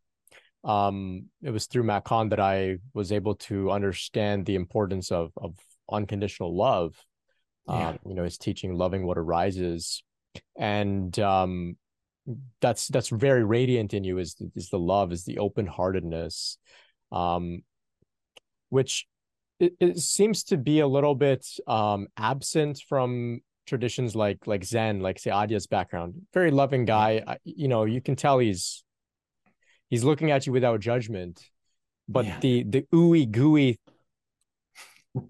Um it was through matt kahn that i was able to understand the importance of of unconditional love yeah. um you know his teaching loving what arises and um that's that's very radiant in you is is the love is the open-heartedness um which it, it seems to be a little bit um absent from traditions like like Zen, like say Adya's background, very loving guy. I, you know, you can tell he's he's looking at you without judgment, but yeah. the the ooey gooey,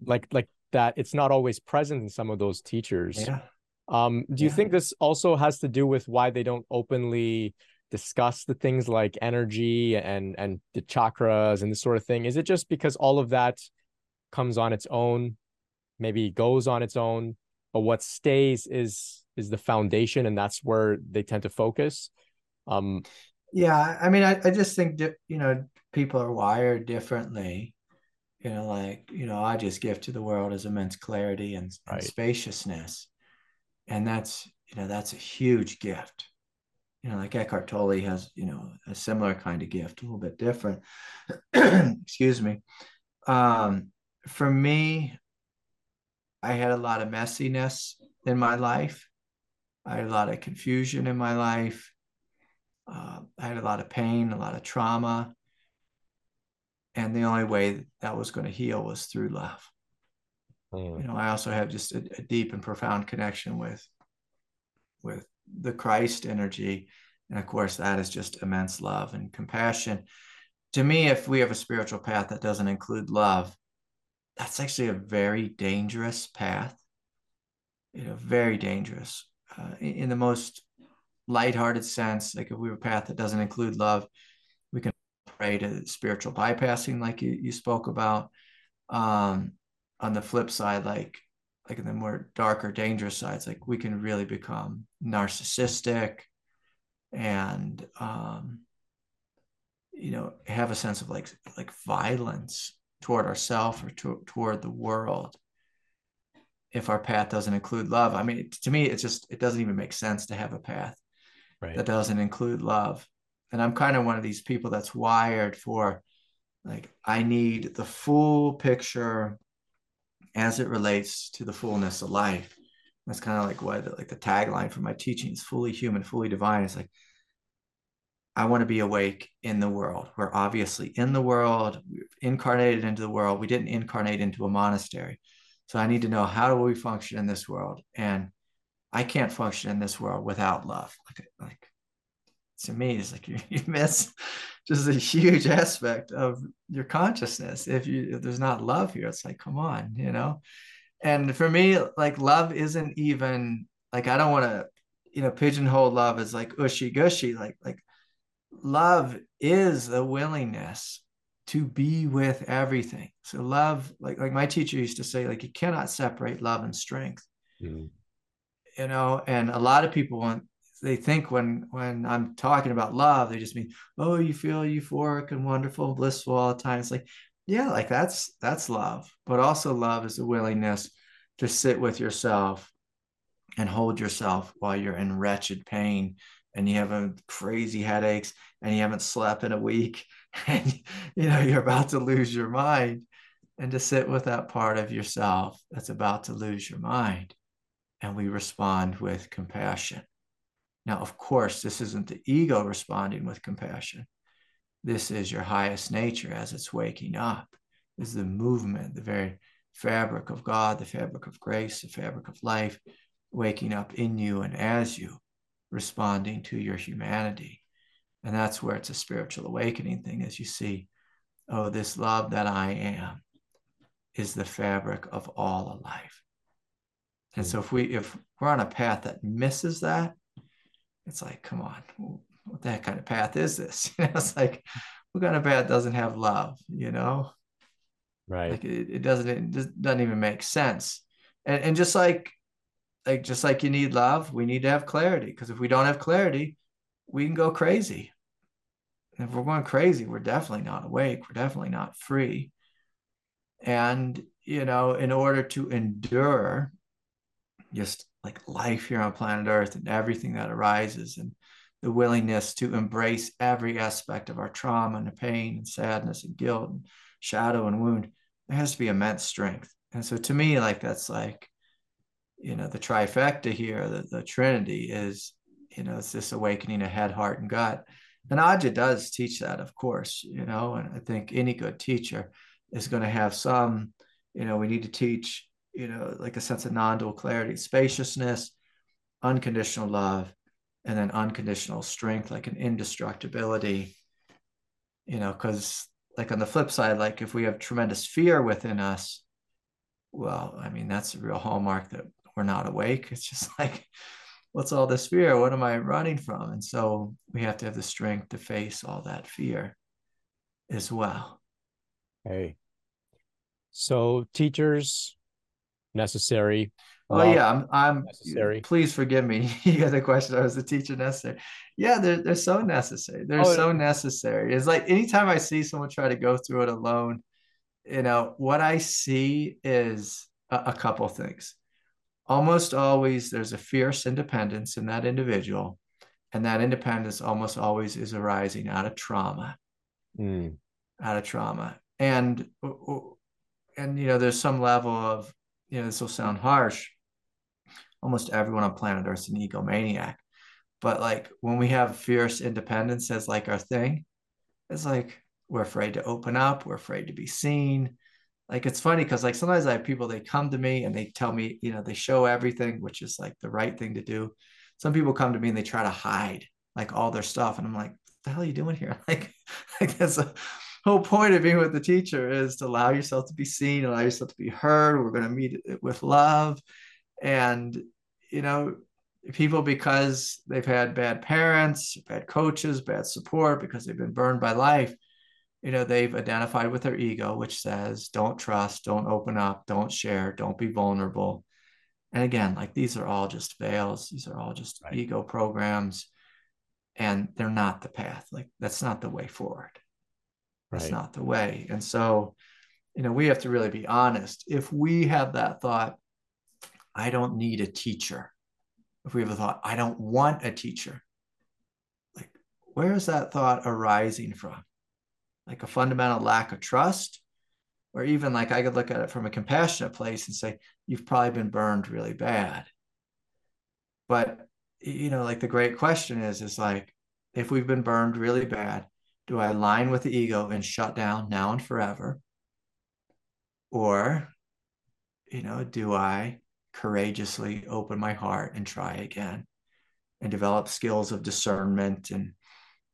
like like that, it's not always present in some of those teachers. Yeah. Um, do you yeah. think this also has to do with why they don't openly discuss the things like energy and and the chakras and this sort of thing? Is it just because all of that comes on its own, maybe goes on its own? but what stays is is the foundation and that's where they tend to focus um yeah i mean i, I just think that you know people are wired differently you know like you know i just give to the world as immense clarity and, right. and spaciousness and that's you know that's a huge gift you know like eckhart tolle has you know a similar kind of gift a little bit different excuse me um for me I had a lot of messiness in my life. I had a lot of confusion in my life. Uh, I had a lot of pain, a lot of trauma. And the only way that was going to heal was through love. Mm. You know, I also have just a, a deep and profound connection with with the Christ energy. And of course, that is just immense love and compassion. To me, if we have a spiritual path that doesn't include love, that's actually a very dangerous path. You know, very dangerous uh, in, in, the most lighthearted sense. Like if we have a path that doesn't include love, to spiritual bypassing, like you, you spoke about. Um, on the flip side, like like in the more darker, dangerous sides, like we can really become narcissistic and um, you know have a sense of like like violence toward ourselves or to, toward the world if our path doesn't include love i mean to me it's just it doesn't even make sense to have a path right. that doesn't include love and i'm kind of one of these people that's wired for like i need the full picture as it relates to the fullness of life that's kind of like what like the tagline for my teaching is fully human fully divine it's like I want to be awake in the world. We're obviously in the world, we've incarnated into the world. We didn't incarnate into a monastery. So I need to know how do we function in this world? And I can't function in this world without love. Like, like to me, it's like you, you miss just a huge aspect of your consciousness. If you if there's not love here, it's like, come on, you know. And for me, like love isn't even like I don't want to, you know, pigeonhole love as like ushy gushy. Like like love is a willingness to be with everything. So love, like like my teacher used to say, like you cannot separate love and strength. Mm. You know, and a lot of people want they think when when I'm talking about love, they just mean, oh, you feel euphoric and wonderful, blissful all the time. It's like, yeah, like that's that's love. But also love is a willingness to sit with yourself and hold yourself while you're in wretched pain and you have a crazy headaches and you haven't slept in a week and you know you're about to lose your mind and to sit with that part of yourself that's about to lose your mind and we respond with compassion Now, of course, this isn't the ego responding with compassion. This is your highest nature as it's waking up. This is the movement, the very fabric of God, the fabric of grace, the fabric of life, waking up in you and as you, responding to your humanity. And that's where it's a spiritual awakening thing, as you see, oh, this love that I am is the fabric of all of life. And hmm. so if we if we're on a path that misses that, it's like, come on, what that kind of path is this? You know, it's like, what kind of path doesn't have love, you know? Right. Like it, it doesn't it doesn't even make sense. And and just like like just like you need love, we need to have clarity. Because if we don't have clarity, we can go crazy. And if we're going crazy, we're definitely not awake. We're definitely not free. And you know, in order to endure just like life here on planet Earth and everything that arises and the willingness to embrace every aspect of our trauma and pain and sadness and guilt and shadow and wound, there has to be immense strength. And so to me, like that's like, you know, the trifecta here, the, the Trinity is, you know, it's this awakening of head, heart, and gut. And Adya does teach that, of course, you know, and I think any good teacher is going to have some, you know, we need to teach, you know, like a sense of non-dual clarity, spaciousness, unconditional love, and then unconditional strength, like an indestructibility, you know, because like on the flip side, like if we have tremendous fear within us, well, I mean, that's a real hallmark that we're not awake. It's just like, what's all this fear? What am I running from? And so we have to have the strength to face all that fear as well. Hey. So teachers necessary Oh yeah, I'm. I'm necessary. Please forgive me. you got the question. I was a teacher necessary. Yeah, they're they're so necessary. They're oh, so yeah. necessary. It's like anytime I see someone try to go through it alone, you know what I see is a, a couple things. Almost always, there's a fierce independence in that individual, and that independence almost always is arising out of trauma. Mm. Out of trauma, and and you know, there's some level of know, this will sound harsh, almost everyone on planet Earth is an egomaniac. But like when we have fierce independence as like our thing, it's like we're afraid to open up, we're afraid to be seen. Like it's funny because like sometimes I have people they come to me and they tell me, you know, they show everything, which is like the right thing to do. Some people come to me and they try to hide like all their stuff. And I'm like, what the hell are you doing here? Like, like that's a whole point of being with the teacher is to allow yourself to be seen, allow yourself to be heard. We're going to meet it with love. And you know, people because they've had bad parents, bad coaches, bad support, because they've been burned by life, you know, they've identified with their ego, which says, don't trust, don't open up, don't share, don't be vulnerable. And again, like these are all just veils, these are all just right. ego programs, and they're not the path. Like that's not the way forward. That's right. not the way. And so, you know, we have to really be honest. If we have that thought, I don't need a teacher. If we have a thought, I don't want a teacher, like where is that thought arising from? Like a fundamental lack of trust? Or even like I could look at it from a compassionate place and say, you've probably been burned really bad. But, you know, like the great question is, is like, if we've been burned really bad, do I align with the ego and shut down now and forever? Or, you know, do I courageously open my heart and try again and develop skills of discernment and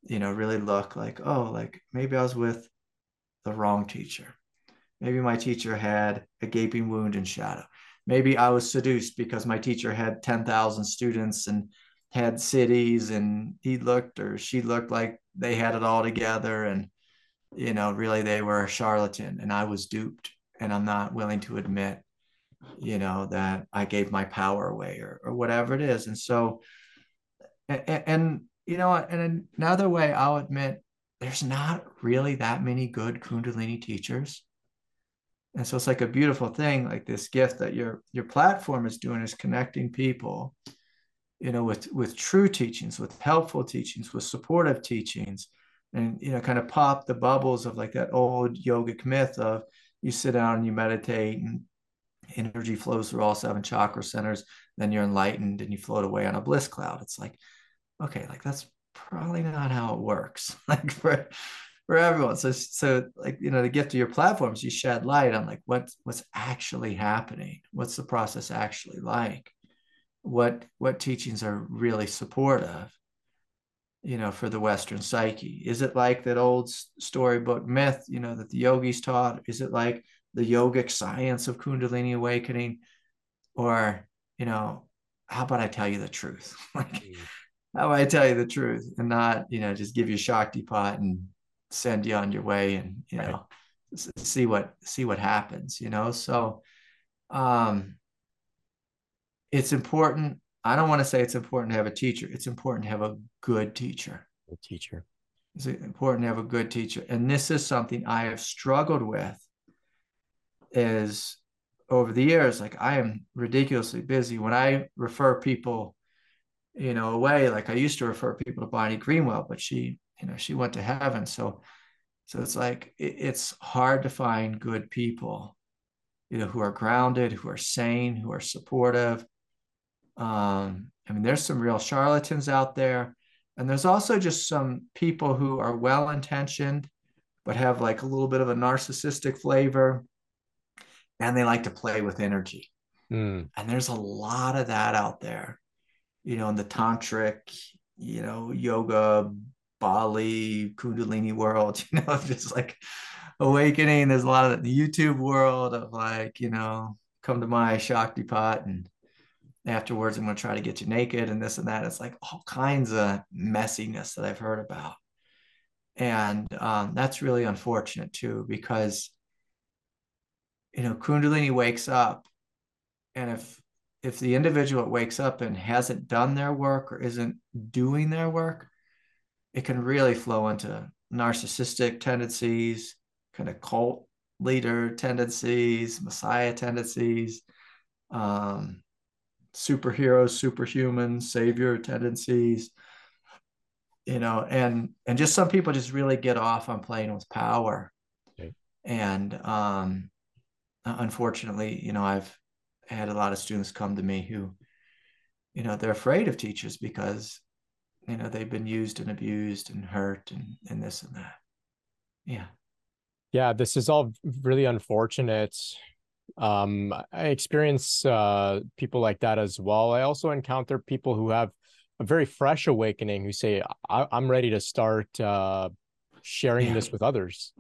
you know really look like oh like maybe i was with the wrong teacher maybe my teacher had a gaping wound in shadow maybe i was seduced because my teacher had 10,000 students and had siddhis and he looked or she looked like they had it all together and you know really they were a charlatan and i was duped. And i'm not willing to admit you know that i gave my power away or, or whatever it is. And so and, and you know and another way i'll admit there's not really that many good kundalini teachers. And so it's like a beautiful thing like this gift that your your platform is doing is connecting people you know with with true teachings with helpful teachings with supportive teachings and you know kind of pop the bubbles of like that old yogic myth of you sit down and you meditate and energy flows through all seven chakra centers then you're enlightened and you float away on a bliss cloud it's like okay, like that's probably not how it works. Like for for everyone. So so like you know, the gift of your platforms, you shed light on like what what's actually happening. What's the process actually like? What what teachings are really supportive? You know, for the Western psyche, is it like that old storybook myth? You know that the yogis taught. Is it like the yogic science of Kundalini awakening, or you know, how about I tell you the truth? like, mm. how about I tell you the truth and not you know just give you a shaktipat and send you on your way and you know right. see what see what happens you know so um it's important. I don't want to say it's important to have a teacher. It's important to have a good teacher. A teacher. It's important to have a good teacher. And this is something i have struggled with is over the years like i am ridiculously busy. When i refer people you know away like i used to refer people to bonnie greenwell but she you know she went to heaven. So so it's like it, it's hard to find good people you know who are grounded who are sane who are supportive um, i mean there's some real charlatans out there and there's also just some people who are well intentioned but have like a little bit of a narcissistic flavor and they like to play with energy mm. and there's a lot of that out there you know in the tantric you know yoga Bali, Kundalini world, you know, just like awakening. There's a lot of the YouTube world of like, you know, come to my Shaktipat and afterwards I'm going to try to get you naked and this and that. It's like all kinds of messiness that I've heard about. And um, that's really unfortunate too, because, you know, Kundalini wakes up and if if the individual wakes up and hasn't done their work or isn't doing their work, it can really flow into narcissistic tendencies, kind of cult leader tendencies, messiah tendencies, um, superheroes, superhuman, savior tendencies, you know, and and just some people just really get off on playing with power. Okay. And um, unfortunately, you know, I've had a lot of students come to me who, you know, they're afraid of teachers because you know they've been used and abused and hurt and and this and that yeah yeah this is all really unfortunate um i experience uh people like that as well. I also encounter people who have a very fresh awakening who say I- am ready to start uh sharing yeah. this with others.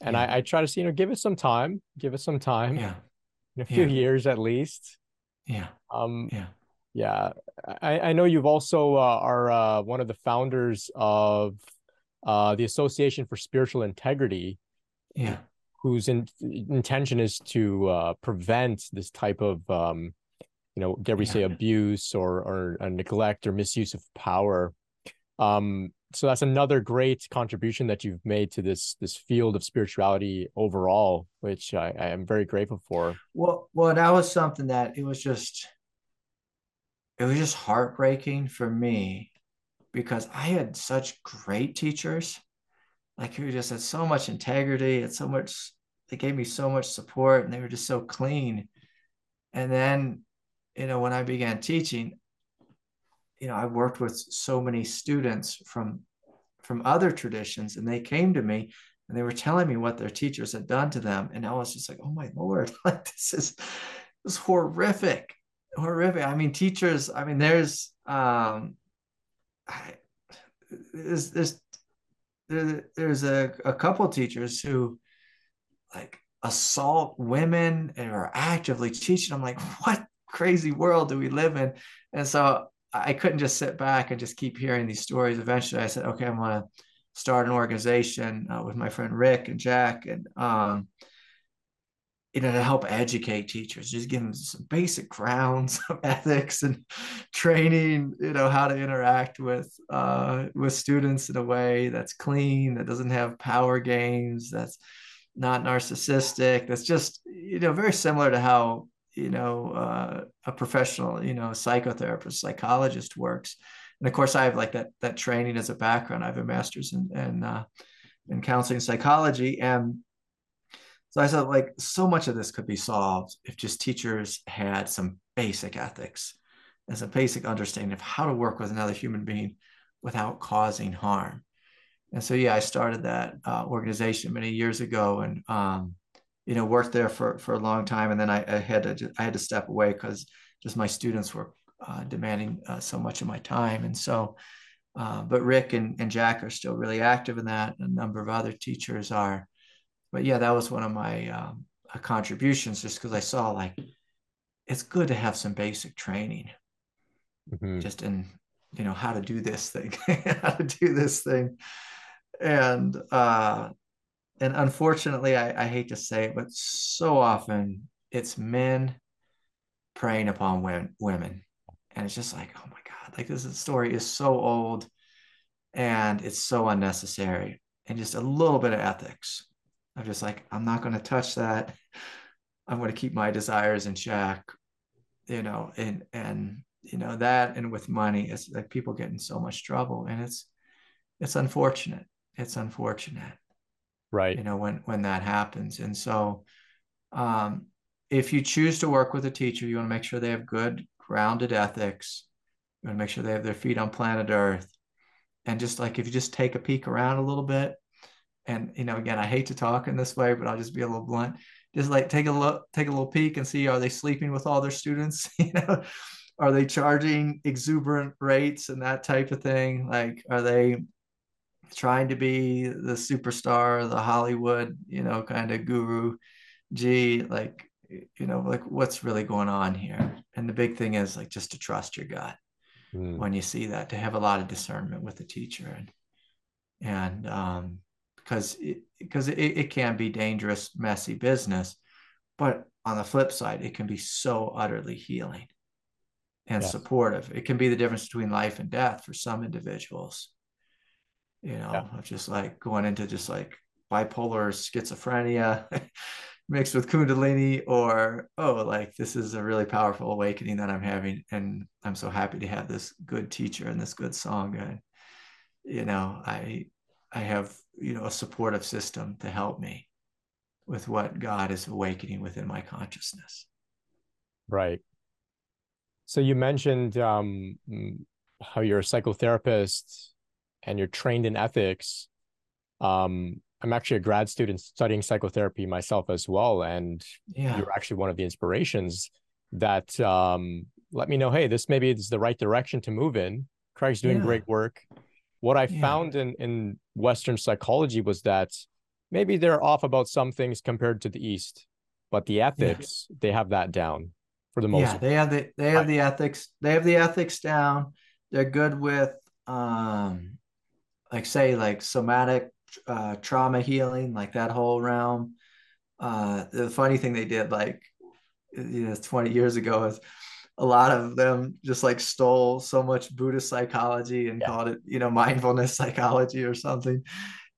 And yeah. I-, I try to see you know give it some time give it some time. Yeah. In a few yeah. years at least. Yeah. Um yeah. yeah, I, I know you've also uh, are uh, one of the founders of uh, the Association for Spiritual Integrity. Yeah, whose in, intention is to uh, prevent this type of, um, you know, dare we yeah. say, abuse or or neglect or misuse of power. Um, so that's another great contribution that you've made to this this field of spirituality overall, which I, I am very grateful for. Well, well, that was something that it was just it was just heartbreaking for me because I had such great teachers, like who just had so much integrity and so much, they gave me so much support and they were just so clean. And then, you know, when I began teaching, you know, I worked with so many students from from other traditions and they came to me and they were telling me what their teachers had done to them. And I was just like, oh my Lord, like this is this is horrific horrific. I mean, teachers. I mean, there's um, I, there's there's there, there's a, a couple teachers who like assault women and are actively teaching. I'm like, what crazy world do we live in? And so I couldn't just sit back and just keep hearing these stories. Eventually, I said, okay, I'm gonna start an organization uh, with my friend Rick and Jack, and um, you know, to help educate teachers, just give them some basic grounds of ethics and training, you know, how to interact with uh, with students in a way that's clean, that doesn't have power games, that's not narcissistic, that's just, you know, very similar to how, you know, uh, a professional, you know, psychotherapist, psychologist works. And of course, I have like that that training as a background. I have a master's in in, uh, in counseling psychology, and so I said, like, so much of this could be solved if just teachers had some basic ethics and some basic understanding of how to work with another human being without causing harm. And so, yeah, I started that uh, organization many years ago, and um, you know, worked there for for a long time. And then I, I had to I had to step away because just my students were uh, demanding uh, so much of my time. And so, uh, but Rick and, and Jack are still really active in that. A number of other teachers are. But yeah, that was one of my um, uh, contributions, just because I saw like it's good to have some basic training, mm-hmm. just in you know how to do this thing, how to do this thing. And uh and unfortunately I, I hate to say it but so often it's men preying upon women, women. And it's just like oh my god like this story is so old and it's so unnecessary and just a little bit of ethics i'm just like i'm not going to touch that. I'm going to keep my desires in check you know and and you know that and with money it's like people get in so much trouble and it's it's unfortunate. It's unfortunate right. you know when when that happens. And so um, if you choose to work with a teacher you want to make sure they have good grounded ethics. You want to make sure they have their feet on planet earth. And just like if you just take a peek around a little bit and you know again i hate to talk in this way but i'll just be a little blunt just like take a look take a little peek and see are they sleeping with all their students you know are they charging exuberant rates and that type of thing like are they trying to be the superstar, the Hollywood, you know, kind of guru. Gee, like, you know, like what's really going on here? And the big thing is like just to trust your gut mm. when you see that, to have a lot of discernment with the teacher and and um because it, because it, it can be dangerous, messy business, but on the flip side, it can be so utterly healing and yes. supportive. It can be the difference between life and death for some individuals you know, yeah. of just like going into just like bipolar schizophrenia mixed with kundalini or oh like this is a really powerful awakening that i'm having and i'm so happy to have this good teacher and this good sangha and you know i i have you know a supportive system to help me with what god is awakening within my consciousness right so you mentioned um how you're a psychotherapist and you're trained in ethics, um, I'm actually a grad student studying psychotherapy myself as well, and yeah. you're actually one of the inspirations that um, let me know, hey, this maybe is the right direction to move in. Craig's doing yeah. great work. What I yeah. found in in Western psychology was that maybe they're off about some things compared to the East, but the ethics they have that down for the most. Yeah, they have the they have the ethics. They have the ethics down. They're good with um like say like somatic uh, trauma healing, like that whole realm. Uh, the funny thing they did, like you know, 20 years ago, is a lot of them just like stole so much Buddhist psychology and yeah. called it, you know, mindfulness psychology or something,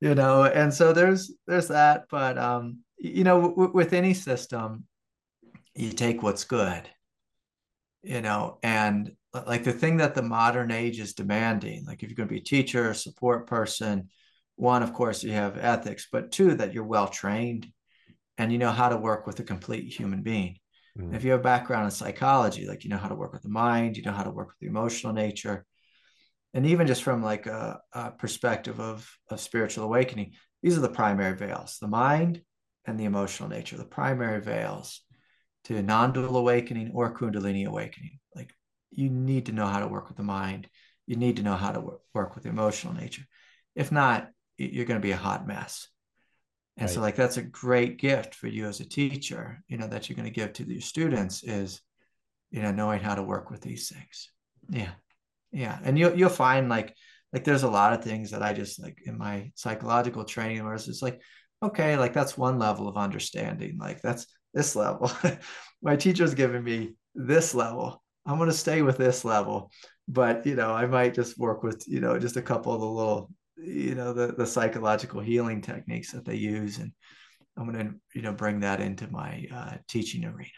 you know. And so there's there's that, but um, you know, w- with any system, you take what's good, you know, and like the thing that the modern age is demanding like if you're going to be a teacher a support person one of course you have ethics but two that you're well trained and you know how to work with a complete human being mm. if you have a background in psychology like you know how to work with the mind you know how to work with the emotional nature and even just from like a, a perspective of, of spiritual awakening these are the primary veils the mind and the emotional nature the primary veils to non-dual awakening or kundalini awakening like you need to know how to work with the mind. You need to know how to work with the emotional nature. If not, you're going to be a hot mess. And right. so, like, that's a great gift for you as a teacher, you know, that you're going to give to your students is, you know, knowing how to work with these things. Yeah. Yeah. And you'll, you'll find like, like there's a lot of things that I just like in my psychological training where it's just like, okay, like that's one level of understanding. Like that's this level. my teacher's giving me this level. I'm going to stay with this level, but you know, I might just work with you know just a couple of the little you know the the psychological healing techniques that they use, and I'm going to you know bring that into my uh, teaching arena.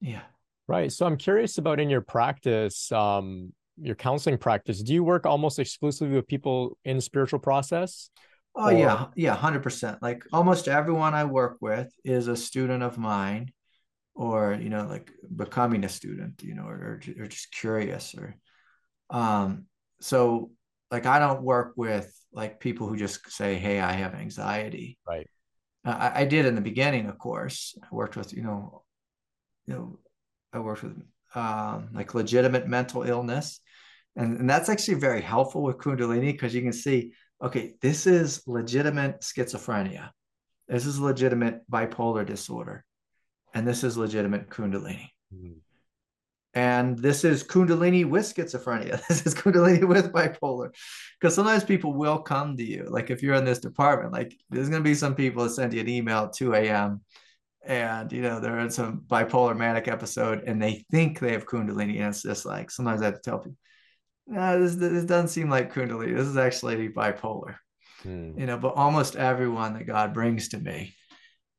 Yeah. Right. So I'm curious about in your practice, um, your counseling practice. Do you work almost exclusively with people in spiritual process? Oh or... yeah, yeah, hundred percent. Like almost everyone I work with is a student of mine or you know like becoming a student you know or, or just curious or um so like I don't work with like people who just say, "Hey, I have anxiety." Right. I, I did in the beginning, of course. I worked with you know, you know, I worked with um, like legitimate mental illness, and and that's actually very helpful with Kundalini because you can see, okay, this is legitimate schizophrenia, this is legitimate bipolar disorder, and this is legitimate Kundalini. Mm-hmm and this is kundalini with schizophrenia. This is kundalini with bipolar. Because sometimes people will come to you like if you're in this department like there's going to be some people that send you an email at 2 a.m and you know they're in some bipolar manic episode and they think they have kundalini and it's just like sometimes i have to tell people no this, this doesn't seem like kundalini. This is actually bipolar. Hmm. you know but almost everyone that god brings to me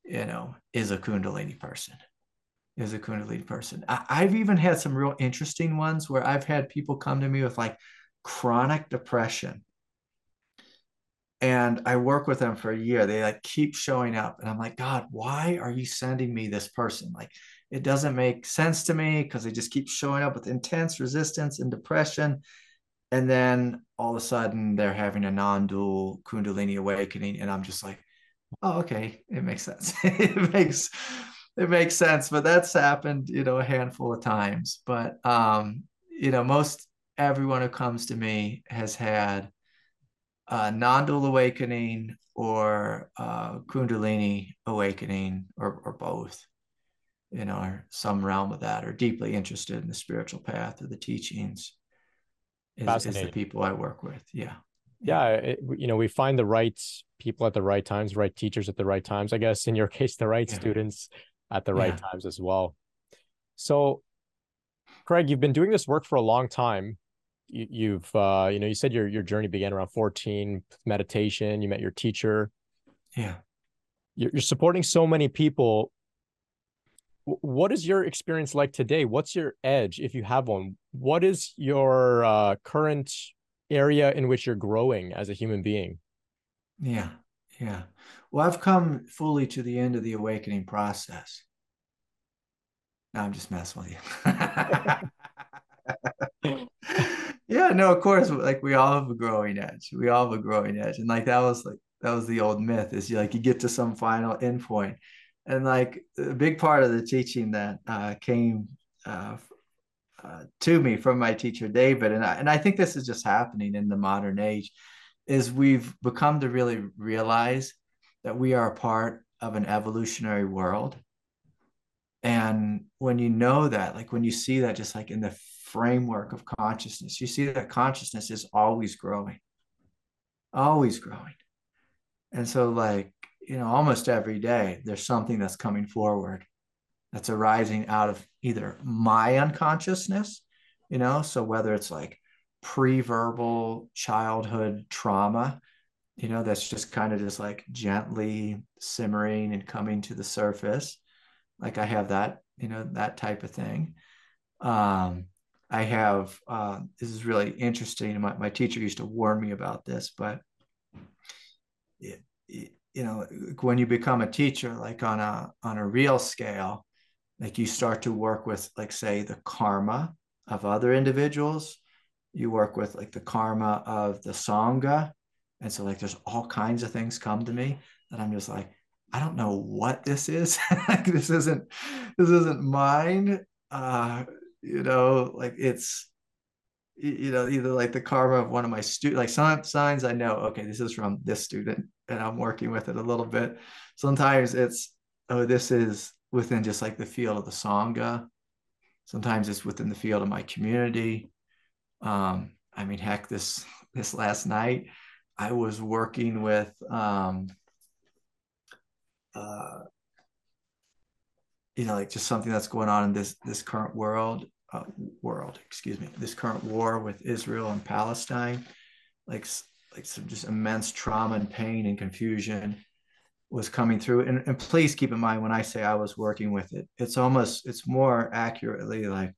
you know is a kundalini person is a Kundalini person. I, I've even had some real interesting ones where I've had people come to me with like chronic depression. And I work with them for a year. They like keep showing up. And I'm like, God, why are you sending me this person? Like, it doesn't make sense to me because they just keep showing up with intense resistance and depression. And then all of a sudden they're having a non dual Kundalini awakening. And I'm just like, oh, okay, it makes sense. it makes it makes sense, but that's happened, you know, a handful of times. But um, you know, most everyone who comes to me has had a non-dual awakening or uh, kundalini awakening or, or both you know or some realm of that or deeply interested in the spiritual path or the teachings is, is the people i work with. Yeah. Yeah. It, you know we find the right people at the right times right teachers at the right times i guess in your case the right yeah. students at the right yeah. times as well. So, Craig, you've been doing this work for a long time. You, have uh, you know, you said your your journey began around 14, meditation. You met your teacher. Yeah. You're, you're supporting so many people. What is your experience like today? What's your edge, if you have one? What is your uh, current area in which you're growing as a human being? Yeah, yeah. Well, I've come fully to the end of the awakening process. No, I'm just messing with you. yeah, no, of course, like we all have a growing edge. We all have a growing edge. And like that was like that was the old myth is you like you get to some final endpoint. And like a big part of the teaching that uh, came uh, uh, to me from my teacher David, and I, and I think this is just happening in the modern age, is we've become to really realize that we are a part of an evolutionary world. And when you know that, like when you see that, just like in the framework of consciousness, you see that consciousness is always growing, always growing. And so, like, you know, almost every day, there's something that's coming forward that's arising out of either my unconsciousness, you know, so whether it's like pre verbal childhood trauma you know that's just kind of just like gently simmering and coming to the surface. Like i have that you know that type of thing. Um i have uh, this is really interesting my, my teacher used to warn me about this but it, it, you know when you become a teacher like on a on a real scale like you start to work with like say the karma of other individuals. You work with like the karma of the sangha and so like there's all kinds of things come to me that I'm just like, I don't know what this is. like this isn't this isn't mine. Uh, you know, like it's you know, either like the karma of one of my students, like some signs I know, okay, this is from this student and I'm working with it a little bit. Sometimes it's, oh, this is within just like the field of the Sangha. Sometimes it's within the field of my community. Um, I mean, heck, this this last night, I was working with um, uh, you know, like just something that's going on in this this current world, uh, world, excuse me, this current war with Israel and Palestine, like like some just immense trauma and pain and confusion was coming through. And, and please keep in mind when I say I was working with it, it's almost it's more accurately like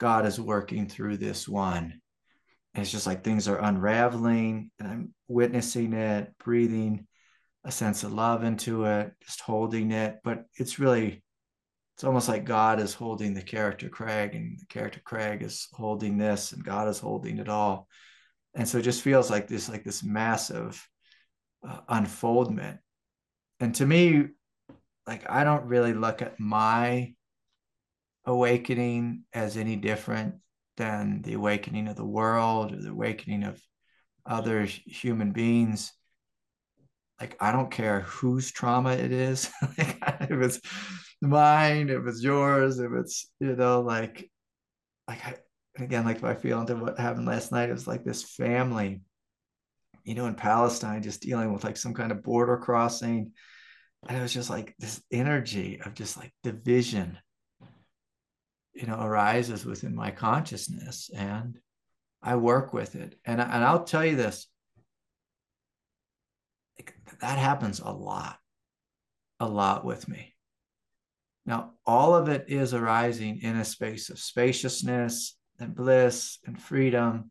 God is working through this one it's just like things are unraveling and I'm witnessing it, breathing a sense of love into it, just holding it. But it's really, it's almost like God is holding the character Craig and the character Craig is holding this and God is holding it all. and so it just feels like this like this massive uh, unfoldment and to me like i don't really look at my awakening as any different than the awakening of the world or the awakening of other human beings. Like i don't care whose trauma it is. If it's mine if it's yours if it's you know like like I, again like if i feel into what happened last night it was like this family you know in palestine just dealing with like some kind of border crossing. And it was just like this energy of just like division you know arises within my consciousness and i work with it. And, and i'll tell you this that happens a lot a lot with me. Now all of it is arising in a space of spaciousness and bliss and freedom.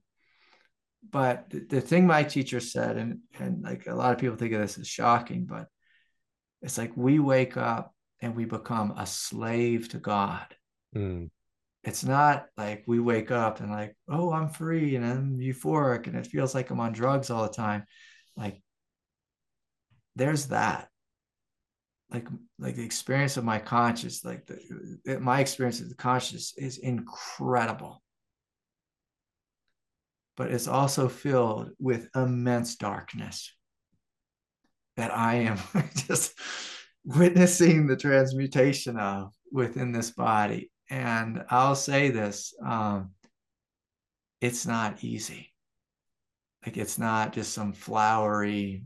But the, the thing my teacher said and and like a lot of people think of this as shocking but it's like we wake up and we become a slave to god mm. It's not like we wake up and like, oh, I'm free and I'm euphoric and it feels like I'm on drugs all the time. Like there's that. Like like the experience of my conscious, like the, my experience of the conscious is incredible. But it's also filled with immense darkness that I am just witnessing the transmutation of within this body. And I'll say this um, it's not easy. Like, it's not just some flowery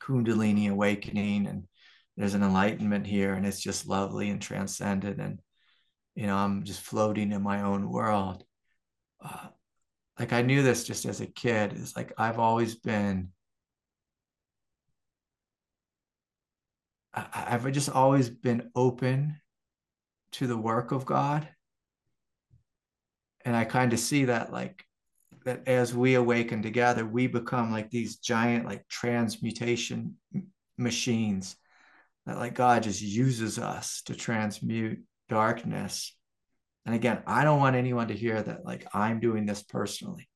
Kundalini awakening and there's an enlightenment here and it's just lovely and transcendent. And, you know, I'm just floating in my own world. Uh, like, I knew this just as a kid. It's like I've always been I've just always been open to the work of God. And I kind of see that like that as we awaken together, we become like these giant like transmutation machines that like God just uses us to transmute darkness. And again, I don't want anyone to hear that like I'm doing this personally.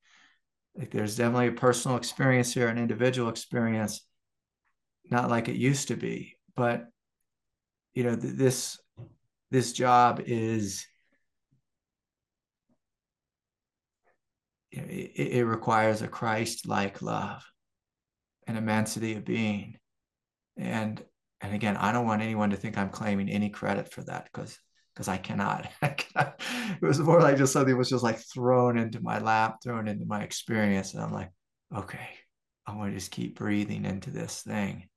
Like there's definitely a personal experience here, an individual experience, not like it used to be. But you know, th- this this job is it, it requires a Christ-like love, an immensity of being, and and again, I don't want anyone to think I'm claiming any credit for that because because I cannot. It was more like just something was just like thrown into my lap, thrown into my experience, and I'm like, okay, I want to just keep breathing into this thing.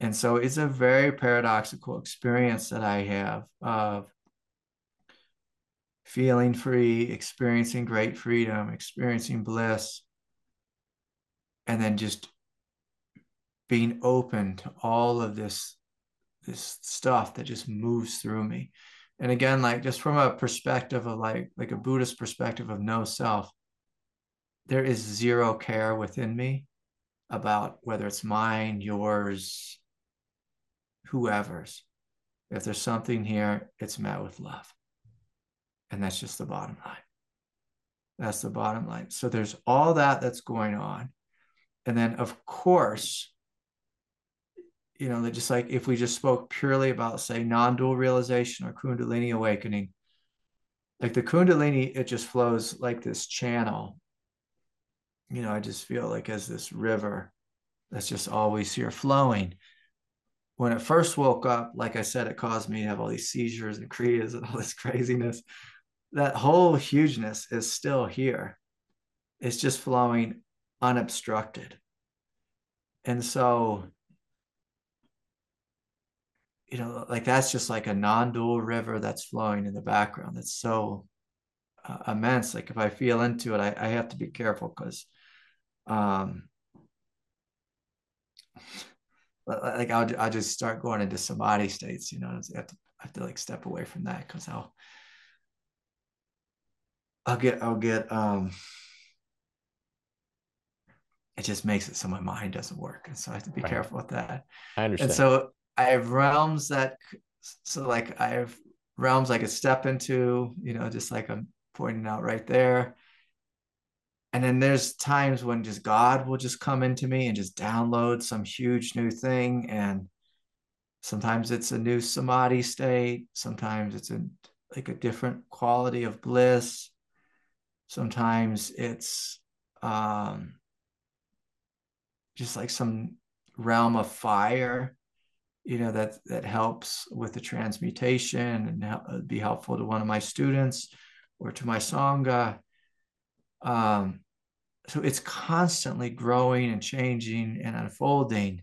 And so it's a very paradoxical experience that I have of feeling free, experiencing great freedom, experiencing bliss, and then just being open to all of this this stuff that just moves through me. And again, like just from a perspective of like like a Buddhist perspective of no self, there is zero care within me about whether it's mine, yours, whoever's. If there's something here, it's met with love. And that's just the bottom line. That's the bottom line. So there's all that that's going on. And then, of course, you know, just like if we just spoke purely about, say, non dual realization or Kundalini awakening, like the Kundalini, it just flows like this channel. You know, I just feel like as this river that's just always here flowing when it first woke up, like I said, it caused me to have all these seizures and kriyas and all this craziness. That whole hugeness is still here. It's just flowing unobstructed. And so, you know, like that's just like a non dual river that's flowing in the background. That's so uh, immense. Like if I feel into it, I, I have to be careful because um, like I'll, I'll just start going into samadhi states, you know, I have to, I have to like step away from that because I'll, I'll get, I'll get, um, it just makes it so my mind doesn't work. And so I have to be right. careful with that. I understand. And so I have realms that, so like I have realms I could step into, you know, just like I'm pointing out right there. And then there's times when just God will just come into me and just download some huge new thing. And sometimes it's a new samadhi state. Sometimes it's a like a different quality of bliss. Sometimes it's um, just like some realm of fire, you know, that that helps with the transmutation and be helpful to one of my students or to my sangha um, so it's constantly growing and changing and unfolding.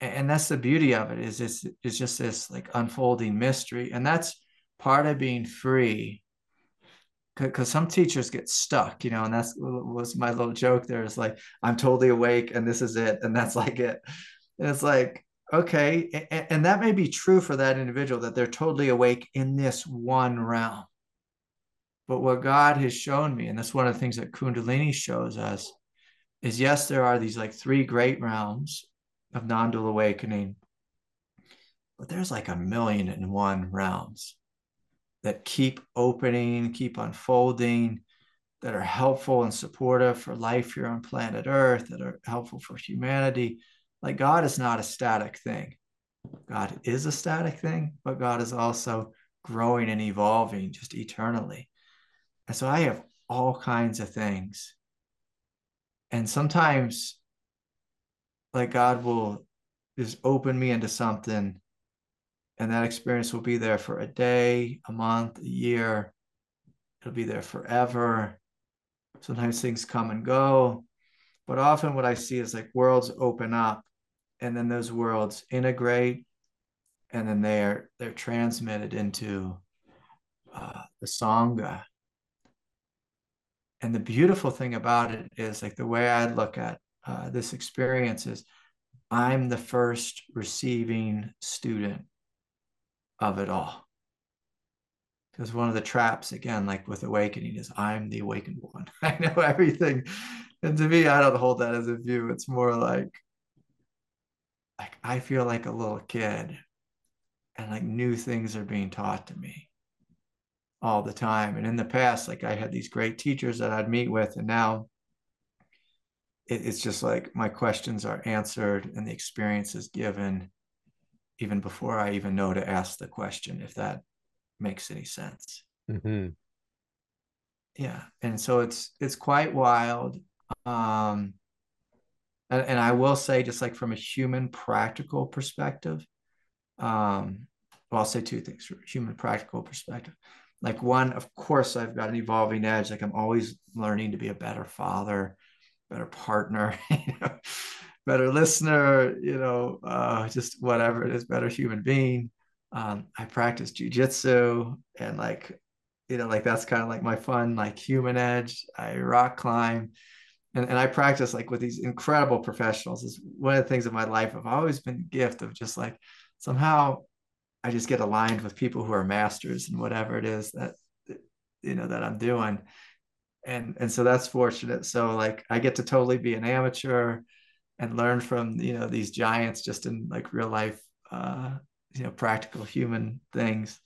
And that's the beauty of it is it's, it's just this like unfolding mystery. And that's part of being free because some teachers get stuck, you know, and that's was my little joke there is like, I'm totally awake and this is it. And that's like it. And it's like, okay. And, and that may be true for that individual that they're totally awake in this one realm. But what God has shown me, and that's one of the things that Kundalini shows us, is yes, there are these like three great realms of non dual awakening, but there's like a million and one realms that keep opening, keep unfolding, that are helpful and supportive for life here on planet Earth, that are helpful for humanity. Like God is not a static thing. God is a static thing, but God is also growing and evolving just eternally. And so I have all kinds of things. And sometimes, like, God will just open me into something, and that experience will be there for a day, a month, a year. It'll be there forever. Sometimes things come and go. But often, what I see is like worlds open up, and then those worlds integrate, and then they're they're transmitted into uh, the sangha and the beautiful thing about it is like the way I look at uh, this experience is I'm the first receiving student of it all. Because one of the traps, again, like with awakening, is I'm the awakened one. I know everything. And to me, I don't hold that as a view. It's more like, like I feel like a little kid and like new things are being taught to me all the time. And in the past, like I had these great teachers that I'd meet with, and now it, it's just like my questions are answered and the experience is given even before I even know to ask the question, if that makes any sense. Mm-hmm. Yeah. And so it's it's quite wild. Um and, and I will say, just like from a human practical perspective, um, well, I'll say two things from a human practical perspective like one of course i've got an evolving edge. Like i'm always learning to be a better father better partner better listener you know uh, just whatever it is better human being. Um, i practice jujitsu and like you know like that's kind of like my fun like human edge. I rock climb and, and i practice like with these incredible professionals. Is one of the things in my life i've always been gift of just like somehow I just get aligned with people who are masters and whatever it is that you know that I'm doing. And and so that's fortunate. So like I get to totally be an amateur and learn from you know these giants just in like real life uh you know practical human things.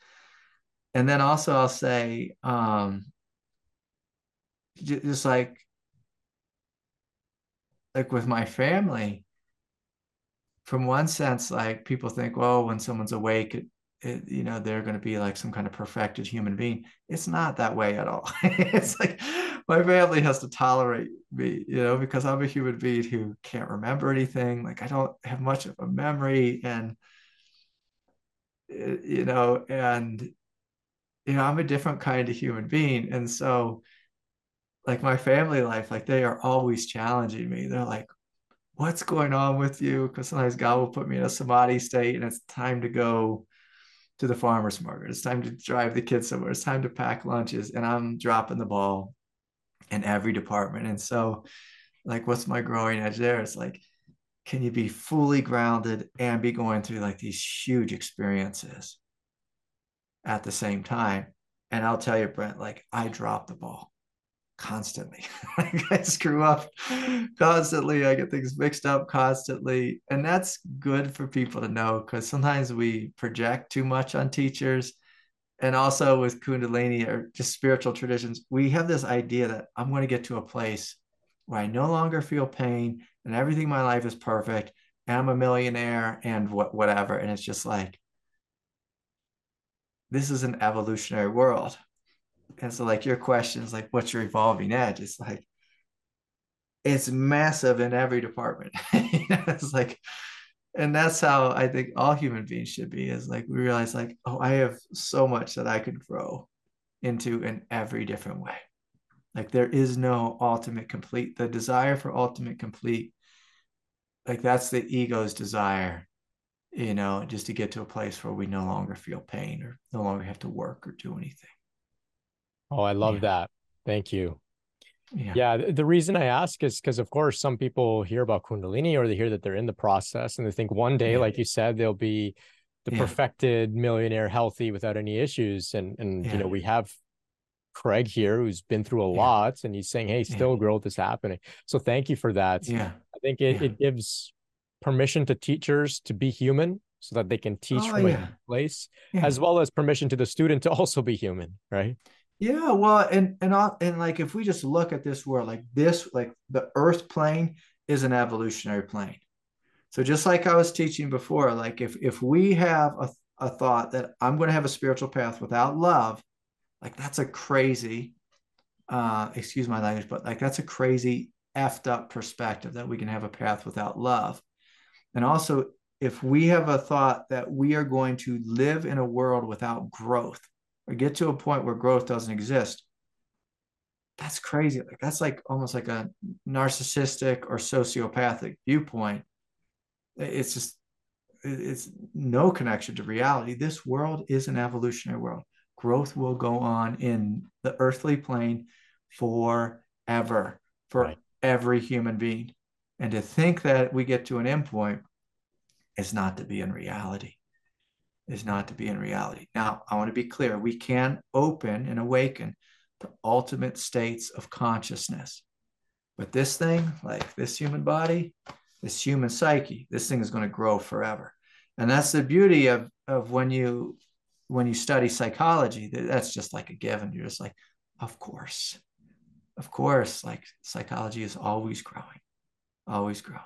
And then also I'll say um just like like with my family from one sense, like people think, well, when someone's awake, it, it, you know, they're going to be like some kind of perfected human being. It's not that way at all. it's like my family has to tolerate me, you know, because I'm a human being who can't remember anything. Like I don't have much of a memory, and eh, you know, and you know, I'm a different kind of human being, and so like my family life, like they are always challenging me. They're like, what's going on with you? Because sometimes God will put me in a samadhi state and it's time to go to the farmer's market. It's time to drive the kids somewhere. It's time to pack lunches. And I'm dropping the ball in every department. And so, like, what's my growing edge there? It's like, can you be fully grounded and be going through like these huge experiences at the same time? And I'll tell you, Brent, like, I drop the ball constantly. I screw up constantly. I get things mixed up constantly. And that's good for people to know because sometimes we project too much on teachers and also with Kundalini or just spiritual traditions, we have this idea that I'm going to get to a place where I no longer feel pain and everything in my life is perfect. And I'm a millionaire and what whatever. And it's just like this is an evolutionary world. And so like your question is like, what's your evolving edge? It's like it's massive in every department. it's like and that's how I think all human beings should be is like we realize like oh I have so much that I could grow into in every different way like there is no ultimate complete the desire for ultimate complete like that's the ego's desire you know just to get to a place where we no longer feel pain or no longer have to work or do anything oh I love yeah. that thank you yeah. yeah. The reason I ask is because, of course, some people hear about Kundalini or they hear that they're in the process and they think one day, yeah. like you said, they'll be the perfected millionaire, healthy without any issues. And, and you know, we have Craig here who's been through a lot and he's saying, hey, still growth is happening. So thank you for that. Yeah. I think it, it gives permission to teachers to be human so that they can teach oh, from a place, as well as permission to the student to also be human, right? Yeah, well, and and and like if we just look at this world, like this, like the Earth plane is an evolutionary plane. So just like I was teaching before, like if if we have a, a thought that I'm going to have a spiritual path without love, like that's a crazy, uh, excuse my language, but like that's a crazy effed up perspective that we can have a path without love. And also, if we have a thought that we are going to live in a world without growth, or get to a point where growth doesn't exist that's crazy. Like that's like almost like a narcissistic or sociopathic viewpoint. It's just it's no connection to reality. This world is an evolutionary world. Growth will go on in the earthly plane forever for right. every human being. And to think that we get to an endpoint is not to be in reality is not to be in reality. Now, I want to be clear we can open and awaken to ultimate states of consciousness. But this thing, like this human body, this human psyche, this thing is going to grow forever. And that's the beauty of, of when you when you study psychology, that's just like a given. You're just like, of course. Of course, like psychology is always growing, always growing.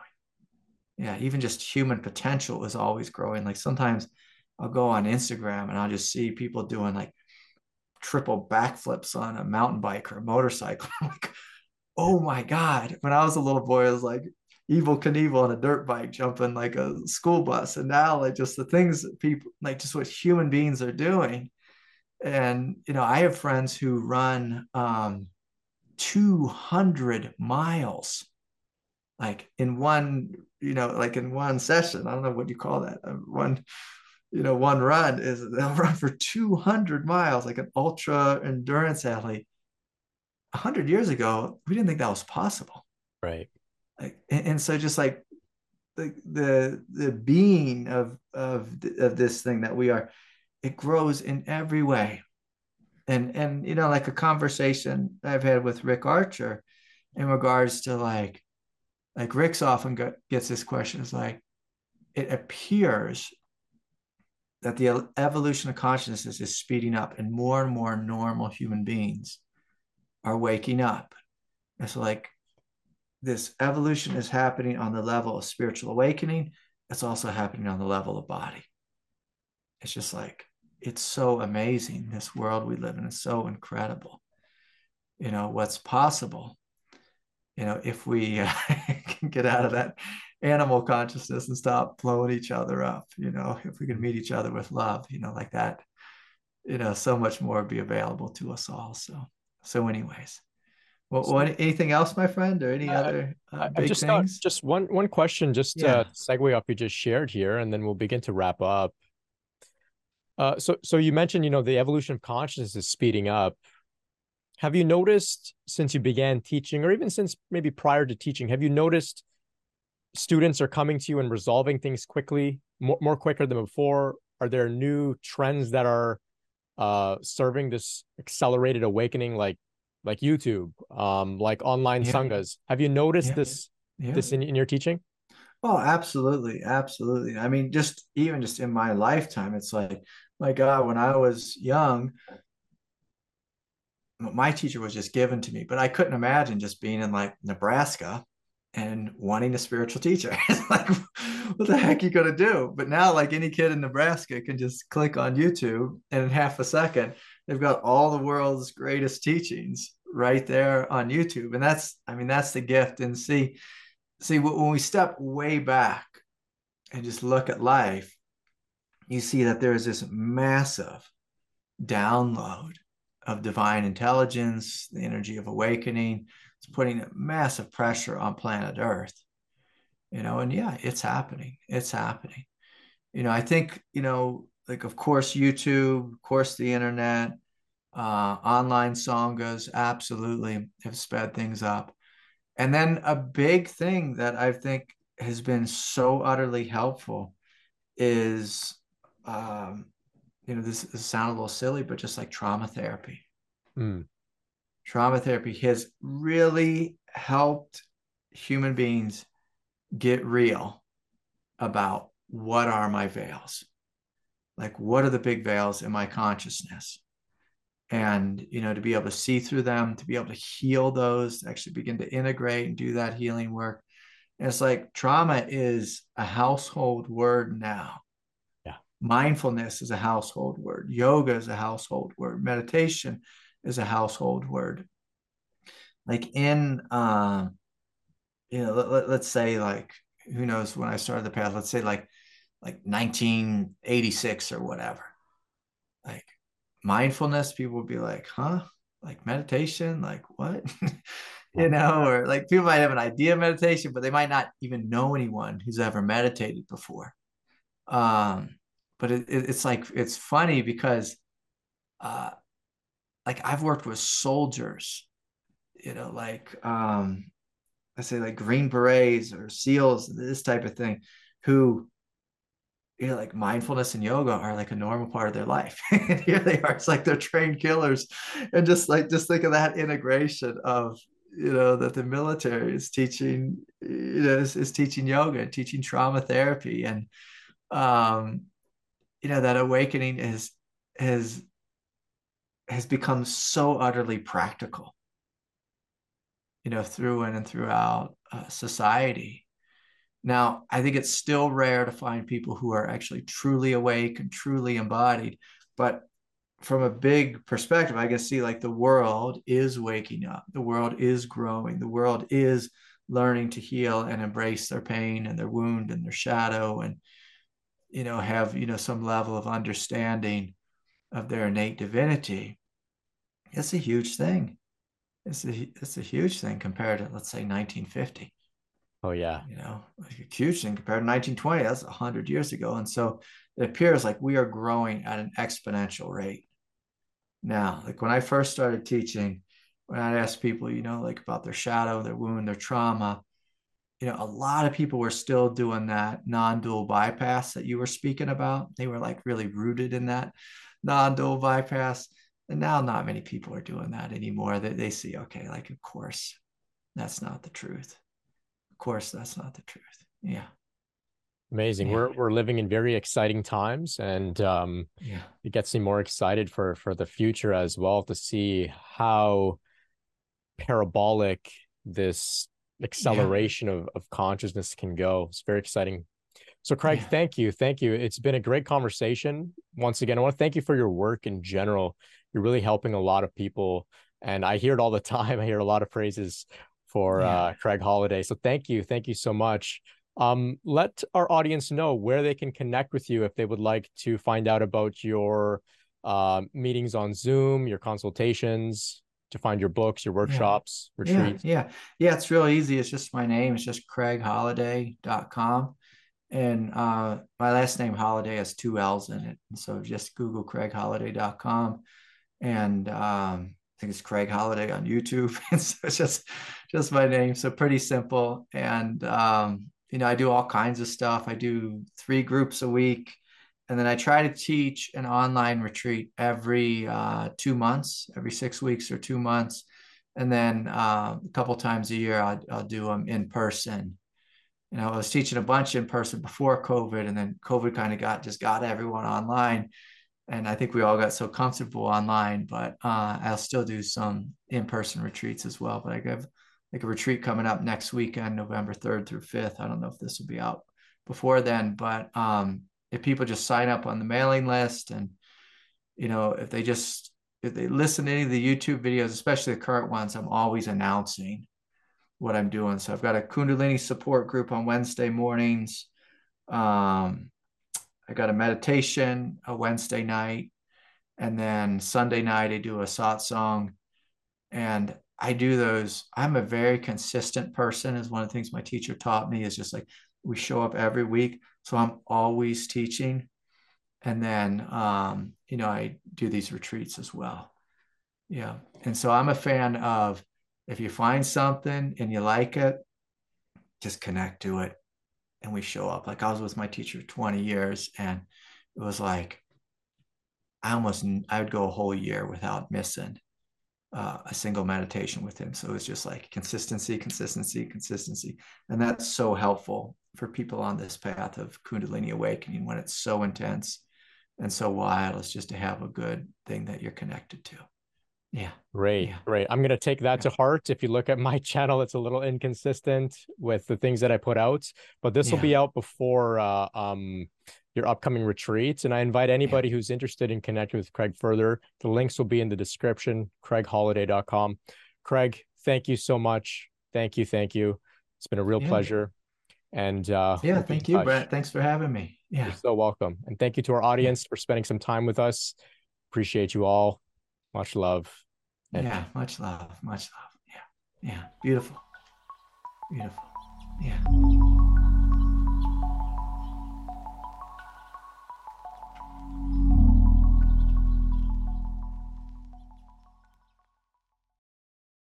Yeah, even just human potential is always growing. Like sometimes I'll go on Instagram and I'll just see people doing like triple backflips on a mountain bike or a motorcycle. like, oh my God. When I was a little boy, I was like Evel Knievel on a dirt bike jumping like a school bus. And now like just the things that people like just what human beings are doing. And you know, I have friends who run um 200 miles like in one, you know, like in one session. I don't know what you call that. Uh, one you know, one run is they'll run for 200 miles, like an ultra endurance athlete. 100 years ago, we didn't think that was possible. Right. Like, and, and so just like the, the, the being of, of, of this thing that we are, it grows in every way. And, and, you know, like a conversation I've had with Rick Archer in regards to like, like Rick's often gets this question is like, it appears that the evolution of consciousness is speeding up and more and more normal human beings are waking up. It's like this evolution is happening on the level of spiritual awakening. It's also happening on the level of body. It's just like, it's so amazing. This world we live in is so incredible. You know, what's possible, you know, if we uh, can get out of that animal consciousness and stop blowing each other up. You know, if we could meet each other with love, you know, like that, you know, so much more would be available to us all. So, so anyways, well, so, what, anything else, my friend, or any uh, other uh, big just things? Got, just one one question, just yeah. to segue off you just shared here, and then we'll begin to wrap up. Uh, so, so you mentioned, you know, the evolution of consciousness is speeding up. Have you noticed since you began teaching, or even since maybe prior to teaching, have you noticed students are coming to you and resolving things quickly, more, more quicker than before? Are there new trends that are uh, serving this accelerated awakening, like like YouTube, um, like online yeah. sanghas? Have you noticed yeah. this this in, in your teaching? Oh, absolutely, absolutely. I mean, just even just in my lifetime, it's like, my God, when I was young, my teacher was just given to me, but I couldn't imagine just being in like Nebraska and wanting a spiritual teacher. like, what the heck are you gonna do? But now, like any kid in Nebraska can just click on YouTube and in half a second, they've got all the world's greatest teachings right there on YouTube. And that's, I mean, that's the gift. And see, see, when we step way back and just look at life, you see that there is this massive download of divine intelligence, the energy of awakening. It's putting massive pressure on planet Earth. You know, and yeah, it's happening. It's happening. You know, I think, you know, like of course YouTube, of course the internet, uh, online sanghas absolutely have sped things up. And then a big thing that I think has been so utterly helpful is um, you know, this, this sounds a little silly, but just like trauma therapy. Mm. Trauma therapy has really helped human beings get real about what are my veils? Like, what are the big veils in my consciousness? And, you know, to be able to see through them, to be able to heal those, actually begin to integrate and do that healing work. And it's like trauma is a household word now Yeah. mindfulness is a household word yoga is a household word meditation is a household word. Like in uh, you know let, us say like who knows when i started the path let's say like like 1986 or whatever. Like mindfulness people would be like huh? Like meditation? Like what? You know or like people might have an idea of meditation but they might not even know anyone who's ever meditated before. Um but it, it, it's like it's funny because uh like I've worked with soldiers, you know, like um I say like Green Berets or SEALs, this type of thing, who you know, like mindfulness and yoga are like a normal part of their life. and here they are. It's like they're trained killers. And just like just think of that integration of, you know, that the military is teaching, you know, is, is teaching yoga, and teaching trauma therapy. And um, you know that awakening is has has become so utterly practical you know through and throughout uh, society. Now i think it's still rare to find people who are actually truly awake and truly embodied but from a big perspective i can see like the world is waking up the world is growing the world is learning to heal and embrace their pain and their wound and their shadow and you know, have, you know, some level of understanding of their innate divinity, it's a huge thing. It's a, it's a huge thing compared to, let's say, 1950. Oh, yeah. You know, like a huge thing compared to 1920. That's 100 years ago. And so it appears like we are growing at an exponential rate. Now, like when I first started teaching, when I'd ask people, you know, like about their shadow, their wound, their trauma, you know, a lot of people were still doing that non-dual bypass that you were speaking about. They were like really rooted in that non-dual bypass. And now not many people are doing that anymore. They, they see, okay, like, of course, that's not the truth. Of course, that's not the truth. Yeah. Amazing. Yeah. We're we're living in very exciting times, and um, yeah, it gets me more excited for for the future as well to see how parabolic this acceleration yeah. of, of consciousness can go. It's very exciting. So, Craig, yeah. thank you. Thank you. It's been a great conversation. Once again, I want to thank you for your work in general. You're really helping a lot of people. And I hear it all the time. I hear a lot of praises for yeah. uh, Craig Holliday. So, thank you. Thank you so much. Um, let our audience know where they can connect with you if they would like to find out about your uh, meetings on Zoom, your consultations to find your books, your workshops, yeah. retreats? Yeah, yeah, yeah. It's real easy. It's just my name. It's just craigholliday.com. And uh, my last name Holliday has two L's in it. So just Google craigholliday.com. And um, I think it's Craig Holliday on YouTube. and so it's just just my name. So pretty simple. And um, you know, I do all kinds of stuff. I do three groups a week and then I try to teach an online retreat every uh, two months, every six weeks or two months, and then uh, a couple times a year I'll, I'll do them in person. You know, I was teaching a bunch in person before COVID, and then COVID kind of got just got everyone online. And I think we all got so comfortable online, but uh, I'll still do some in-person retreats as well. But I have like a retreat coming up next weekend, November 3rd through 5th. I don't know if this will be out before then, but um, if people just sign up on the mailing list and, you know, if they just, if they listen to any of the YouTube videos, especially the current ones, I'm always announcing what I'm doing. So I've got a Kundalini support group on Wednesday mornings. Um, I got a meditation a Wednesday night, and then Sunday night I do a satsang, and I do those. I'm a very consistent person. Is one of the things my teacher taught me. Is just like we show up every week, so I'm always teaching, and then um, you know I do these retreats as well. Yeah, and so I'm a fan of if you find something and you like it, just connect to it. And we show up. Like I was with my teacher 20 years, and it was like I almost I would go a whole year without missing uh, a single meditation with him. So it's just like consistency, consistency, consistency, and that's so helpful for people on this path of Kundalini awakening when it's so intense and so wild. It's just to have a good thing that you're connected to. Yeah. Great. Yeah. Great. I'm going to take that Yeah. to heart. If you look at my channel, it's a little inconsistent with the things that I put out, but this will Yeah. be out before uh, um, your upcoming retreats. And I invite anybody who's interested in connecting with Craig further. The links will be in the description, craigholliday.com. Craig, thank you so much. Thank you. Thank you. It's been a real pleasure. And uh, Yeah. Thank you, touch. Brett. Thanks for having me. You're Yeah. so welcome. And thank you to our audience for spending some time with us. Appreciate you all. Much love. Yeah. Much love. Much love. Yeah. Yeah. Beautiful. Beautiful. Yeah.